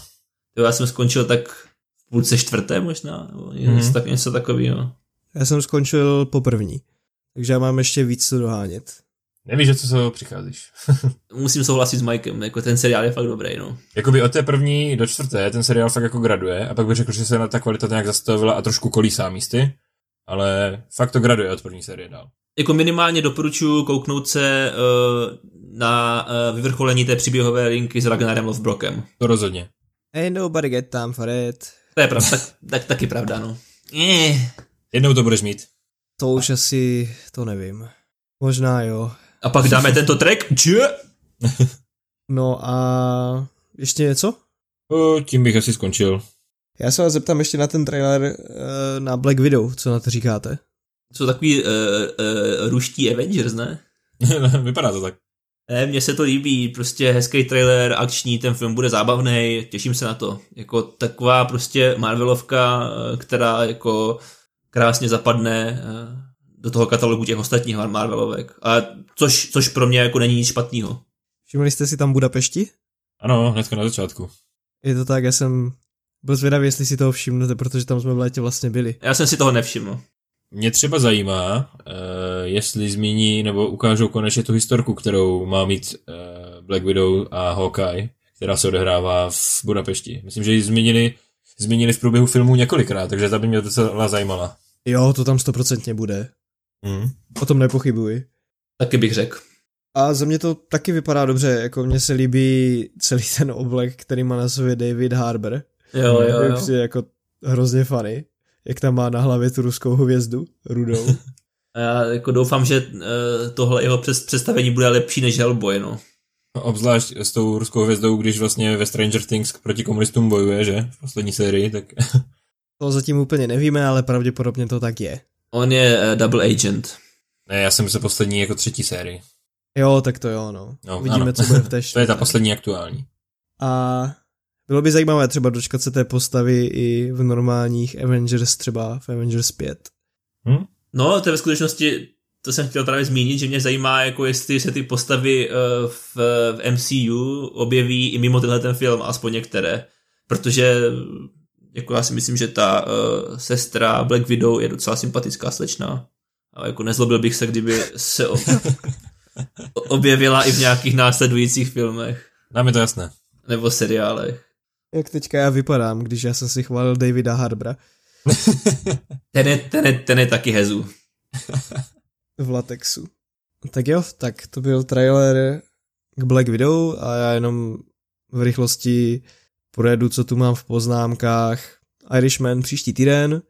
Jo, já jsem skončil tak v půlce čtvrté možná, nebo něco, Mhm. tak, něco takového. Já jsem skončil po první. Takže já mám ještě víc co dohánět. Nevíš, že co se přicházíš. Musím souhlasit s Mikem, jako ten seriál je fakt dobrý, no. Jakoby od té první do čtvrté ten seriál fakt jako graduje a pak bych řekl, že se na ta kvalita nějak zastavila a trošku kolísá místy, ale fakt to graduje od první série dál. Jako minimálně doporučuji kouknout se uh, na uh, vyvrcholení té příběhové linky s Ragnarem Lothbrokem. To rozhodně. Ain't nobody get time for it. To je pravda, tak, tak, taky pravda, no. Eh. Jednou to budeš mít. To už asi, to nevím. Možná jo. A pak dáme tento track. No a ještě něco? O, tím bych asi skončil. Já se vás zeptám ještě na ten trailer uh, na Black Widow, co na to říkáte? Jsou takový uh, uh, ruští Avengers, ne? Vypadá to tak. Ne, mně se to líbí, prostě hezký trailer, akční, ten film bude zábavný, těším se na to. Jako taková prostě Marvelovka, eh, která jako krásně zapadne eh, do toho katalogu těch ostatních Marvelovek. A což, což pro mě jako není nic špatného. Všimli jste si tam Budapešti? Ano, hnedka na začátku. Je to tak, já jsem byl zvědavý, jestli si toho všimnete, protože tam jsme v létě vlastně byli. Já jsem si toho nevšiml. Mě třeba zajímá, uh, jestli zmíní nebo ukážou konečně tu historku, kterou má mít uh, Black Widow a Hawkeye, která se odehrává v Budapešti. Myslím, že ji zmínili, zmínili v průběhu filmu několikrát, takže ta by mě docela zajímala. Jo, to tam stoprocentně bude. Hmm. O tom nepochybuji. Taky bych řekl. A za mě to taky vypadá dobře, jako mně se líbí celý ten oblek, který má na sobě David Harbour. Jo, jo, Je jo. přijde jako hrozně funny, jak tam má na hlavě tu ruskou hvězdu, rudou. A já jako doufám, že uh, tohle jeho přes- představení bude lepší než Hellboy, no. Obzvlášť s tou ruskou hvězdou, když vlastně ve Stranger Things proti komunistům bojuje, že? V poslední sérii, tak To zatím úplně nevíme, ale pravděpodobně to tak je. On je uh, double agent. ne, já jsem myslel poslední jako třetí sérii. Jo, tak to jo, no. No, Uvidíme, ano. co bude v té To je ta poslední aktuální. A bylo by zajímavé třeba dočkat se té postavy i v normálních Avengers, třeba v Avengers 5. Hm? No, to je ve skutečnosti, to jsem chtěl právě zmínit, že mě zajímá, jako jestli se ty postavy uh, v, v MCU objeví i mimo tenhle ten film, aspoň některé. Protože jako já si myslím, že ta uh, sestra Black Widow je docela sympatická slečna. A jako nezlobil bych se, kdyby se o, objevila i v nějakých následujících filmech Nám je to jasné. nebo seriálech. Jak teďka já vypadám, když já jsem si chválil Davida Harbra Ten je, ten je, ten je taky hezu. v latexu. Tak jo, tak to byl trailer k Black Widow a já jenom v rychlosti projedu, co tu mám v poznámkách. Irishman příští týden,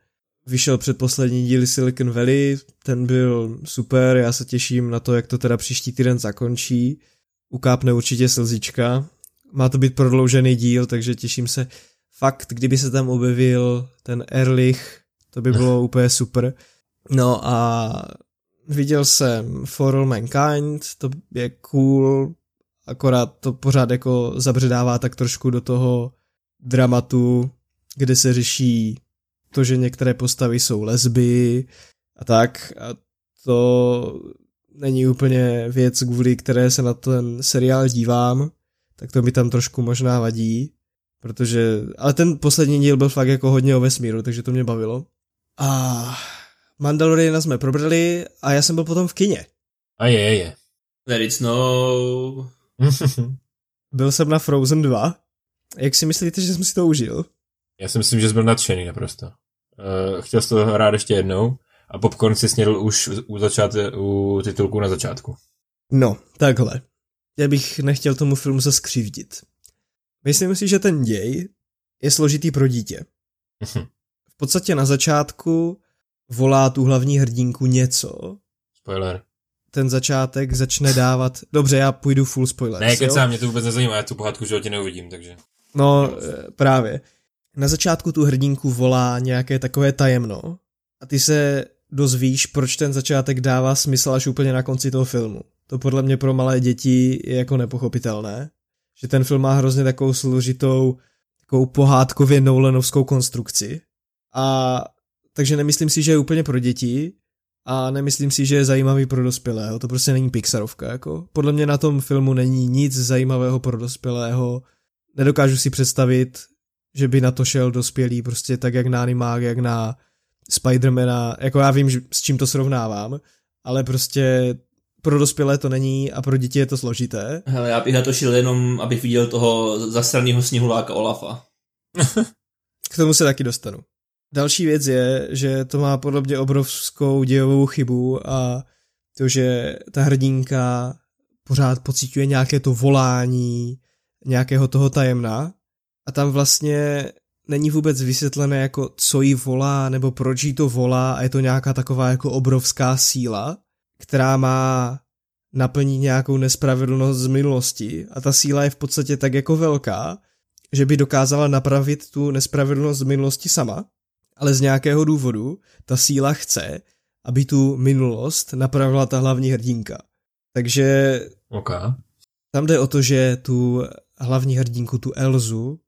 vyšel předposlední díl Silicon Valley, ten byl super, já se těším na to, jak to teda příští týden zakončí. Ukápne určitě slzička. Má to být prodloužený díl, takže těším se. Fakt, kdyby se tam objevil ten Erlich, to by bylo úplně super. No a viděl jsem For All Mankind, to je cool, akorát to pořád jako zabředává tak trošku do toho dramatu, kde se řeší to, že některé postavy jsou lesby a tak a to není úplně věc, kvůli které se na ten seriál dívám, tak to mi tam trošku možná vadí, protože, ale ten poslední díl byl fakt jako hodně o vesmíru, takže to mě bavilo. A Mandaloriana jsme probrali a já jsem byl potom v kině. A je, je. Let it snow. Byl jsem na Frozen 2. Jak si myslíte, že jsem si to užil? Já si myslím, že jsi byl nadšený naprosto. Uh, chtěl jsi to hrát ještě jednou a popcorn si snědl už u, začáte, u titulku na začátku. No, takhle. Já bych nechtěl tomu filmu se skřivdit. Myslím si, že ten děj je složitý pro dítě. v podstatě na začátku volá tu hlavní hrdinku něco. Spoiler. Ten začátek začne dávat... Dobře, já půjdu full spoiler. Ne, kecám, mě to vůbec nezajímá, já tu pohádku životě neuvidím, takže... No, eh, právě. Na začátku tu hrdinku volá nějaké takové tajemno a ty se dozvíš, proč ten začátek dává smysl až úplně na konci toho filmu. To podle mě pro malé děti je jako nepochopitelné, že ten film má hrozně takovou složitou, takovou pohádkově Nolanovskou konstrukci. A takže nemyslím si, že je úplně pro děti a nemyslím si, že je zajímavý pro dospělého. To prostě není Pixarovka. Jako. Podle mě na tom filmu není nic zajímavého pro dospělého. Nedokážu si představit, že by na to šel dospělý prostě tak jak na animák, jak na Spidermana. Jako já vím, s čím to srovnávám, ale prostě pro dospělé to není a pro děti je to složité. Hele, já bych na to šel jenom, abych viděl toho zasraného sněhuláka Olafa. K tomu se taky dostanu. Další věc je, že to má podle mě obrovskou dějovou chybu a to, že ta hrdinka pořád pociťuje nějaké to volání, nějakého toho tajemna a tam vlastně není vůbec vysvětlené jako co jí volá nebo proč jí to volá a je to nějaká taková jako obrovská síla, která má naplnit nějakou nespravedlnost z minulosti a ta síla je v podstatě tak jako velká, že by dokázala napravit tu nespravedlnost z minulosti sama ale z nějakého důvodu ta síla chce, aby tu minulost napravila ta hlavní hrdinka. Takže okay. tam jde o to, že tu hlavní hrdinku, tu Elzu,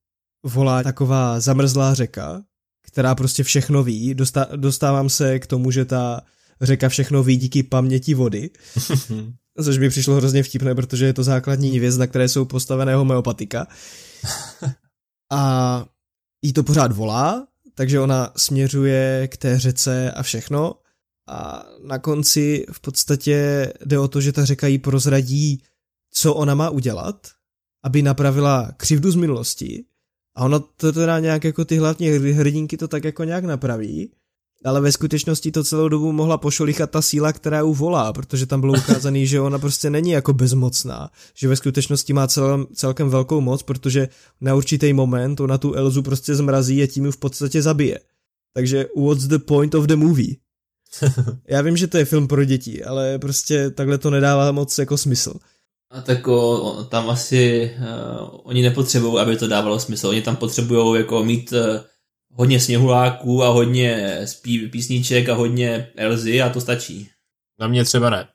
volá taková zamrzlá řeka, která prostě všechno ví. dostávám se k tomu, že ta řeka všechno ví díky paměti vody, což mi přišlo hrozně vtipné, protože je to základní věc, na které jsou postavené homeopatika. A jí to pořád volá takže ona směřuje k té řece a všechno. A na konci v podstatě jde o to, že ta řeka jí prozradí, co ona má udělat, aby napravila křivdu z minulosti. A ona to teda nějak jako ty hlavní hrdinky to tak jako nějak napraví ale ve skutečnosti to celou dobu mohla pošolichat ta síla, která ju volá, protože tam bylo ukázané, že ona prostě není jako bezmocná, že ve skutečnosti má cel, celkem velkou moc, protože na určitý moment ona tu Elzu prostě zmrazí a tím ju v podstatě zabije. Takže what's the point of the movie? Já vím, že to je film pro děti, ale prostě takhle to nedává moc jako smysl. A tak o, tam asi uh, oni nepotřebují, aby to dávalo smysl. Oni tam potřebují jako mít uh, hodně sněhuláků a hodně spí, písniček a hodně Elzy a to stačí. Na mě třeba ne.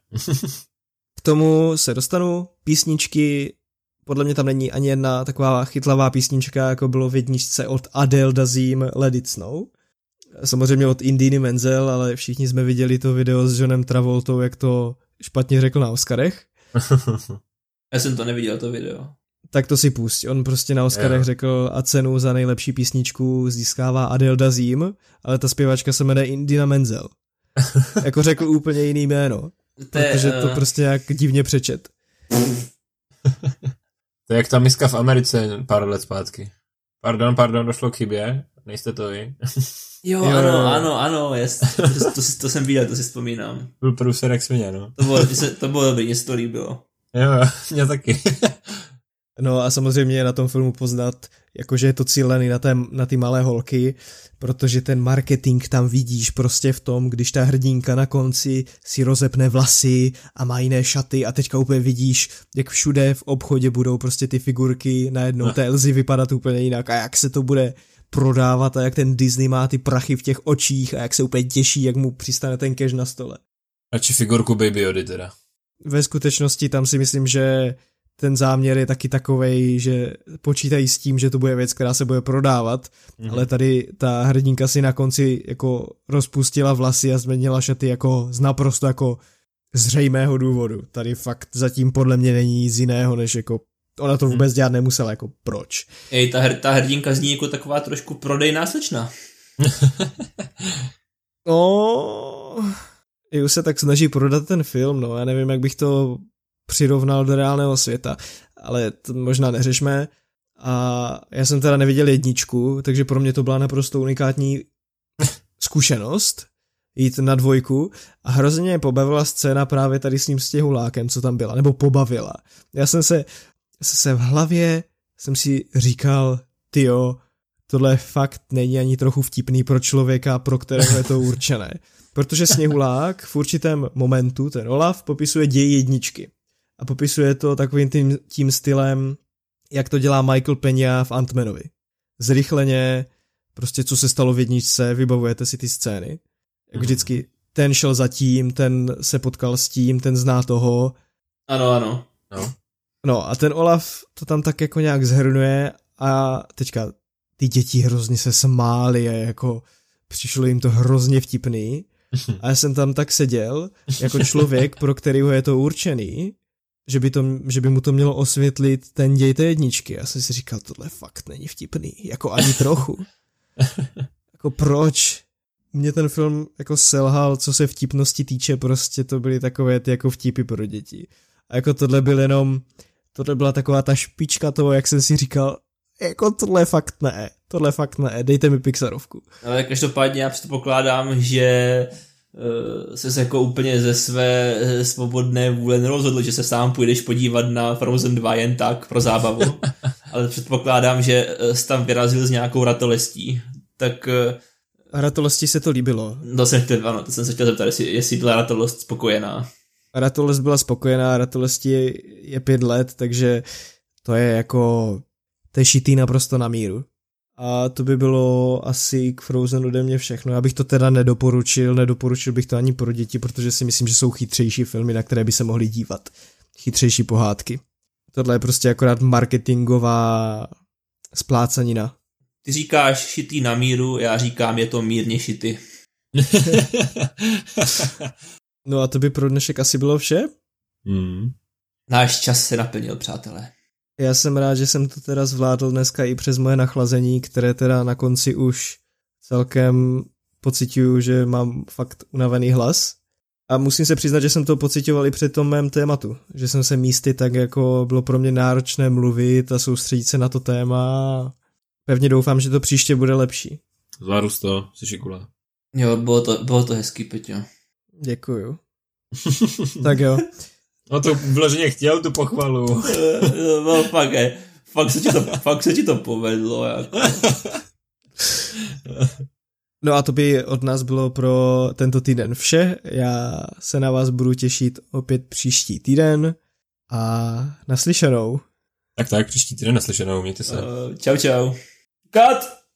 K tomu se dostanu. Písničky, podle mě tam není ani jedna taková chytlavá písnička, jako bylo v jedničce od Adele Dazim Let It Snow. Samozřejmě od Indiny Menzel, ale všichni jsme viděli to video s Johnem Travoltou, jak to špatně řekl na Oscarech. Já jsem to neviděl, to video tak to si pusť. On prostě na Oscarech yeah. řekl a cenu za nejlepší písničku získává Adele Dazim, ale ta zpěvačka se jmenuje Indina Menzel. jako řekl úplně jiný jméno. protože to uh... prostě jak divně přečet. to je jak ta miska v Americe pár let zpátky. Pardon, pardon, došlo k chybě. Nejste to vy. Jo, jo, ano, ano, ano, jest. To, to, to, to jsem viděl, to si vzpomínám. Byl průser jak svině, no. To bylo, to bylo dobrý, mě se to líbilo. Jo, mě taky. No a samozřejmě je na tom filmu poznat, jakože je to cílený na, té, na ty malé holky, protože ten marketing tam vidíš prostě v tom, když ta hrdinka na konci si rozepne vlasy a má jiné šaty a teďka úplně vidíš, jak všude v obchodě budou prostě ty figurky, najednou té Elzy vypadat úplně jinak a jak se to bude prodávat a jak ten Disney má ty prachy v těch očích a jak se úplně těší, jak mu přistane ten cash na stole. Radši figurku Baby Yody teda. Ve skutečnosti tam si myslím, že ten záměr je taky takovej, že počítají s tím, že to bude věc, která se bude prodávat, mm-hmm. ale tady ta hrdinka si na konci jako rozpustila vlasy a změnila šaty jako z naprosto jako zřejmého důvodu. Tady fakt zatím podle mě není nic jiného, než jako ona to mhm. vůbec dělat nemusela, jako proč. Ej, ta, hr, ta hrdinka zní jako taková trošku prodejná slečna. no, už se tak snaží prodat ten film, no, já nevím, jak bych to přirovnal do reálného světa, ale to možná neřešme. A já jsem teda neviděl jedničku, takže pro mě to byla naprosto unikátní zkušenost jít na dvojku a hrozně mě pobavila scéna právě tady s tím stěhulákem, co tam byla, nebo pobavila. Já jsem se, se v hlavě jsem si říkal, tyjo, tohle fakt není ani trochu vtipný pro člověka, pro kterého je to určené. Protože sněhulák v určitém momentu, ten Olaf, popisuje děj jedničky a popisuje to takovým tím, tím stylem, jak to dělá Michael Peña v Antmanovi. Zrychleně, prostě co se stalo v jedničce, vybavujete si ty scény. Jak mhm. vždycky ten šel za tím, ten se potkal s tím, ten zná toho. Ano, ano. No. No a ten Olaf to tam tak jako nějak zhrnuje a teďka ty děti hrozně se smály a jako přišlo jim to hrozně vtipný. A já jsem tam tak seděl, jako člověk, pro kterého je to určený, že by, to, že by mu to mělo osvětlit ten děj té jedničky. Já jsem si říkal, tohle fakt není vtipný, jako ani trochu. jako proč? Mě ten film jako selhal, co se vtipnosti týče, prostě to byly takové ty jako vtipy pro děti. A jako tohle byl jenom, tohle byla taková ta špička toho, jak jsem si říkal, jako tohle fakt ne, tohle fakt ne, dejte mi Pixarovku. Ale každopádně já předpokládám, že uh, se jako úplně ze své eh, svobodné vůle nerozhodl, že se sám půjdeš podívat na Frozen 2 jen tak pro zábavu, ale předpokládám, že eh, jsi tam vyrazil s nějakou ratolestí. Tak uh, ratolesti se to líbilo. To jsem, chtěl, ano, to jsem se chtěl zeptat, jestli, jestli byla ratolest spokojená. Ratolest byla spokojená, ratolesti je, je pět let, takže to je jako, to je šitý naprosto na míru. A to by bylo asi k Frozen ode mě všechno. Já bych to teda nedoporučil, nedoporučil bych to ani pro děti, protože si myslím, že jsou chytřejší filmy, na které by se mohli dívat. Chytřejší pohádky. Tohle je prostě akorát marketingová splácanina. Ty říkáš šitý na míru, já říkám, je to mírně šity. no a to by pro dnešek asi bylo vše? Hmm. Náš čas se naplnil, přátelé. Já jsem rád, že jsem to teda zvládl dneska i přes moje nachlazení, které teda na konci už celkem pocituju, že mám fakt unavený hlas. A musím se přiznat, že jsem to pocitoval i při tom mém tématu. Že jsem se místy tak jako bylo pro mě náročné mluvit a soustředit se na to téma. Pevně doufám, že to příště bude lepší. Zvládl to, jsi šikula. Jo, bylo to, bylo to hezký, Peťo. Děkuju. tak jo. No to vloženě chtěl tu pochvalu. no fakt, je. Fakt se ti to, fakt se ti to povedlo. Jako. No a to by od nás bylo pro tento týden vše. Já se na vás budu těšit opět příští týden a naslyšenou. Tak tak, příští týden naslyšenou, mějte se. Uh, čau čau. Cut!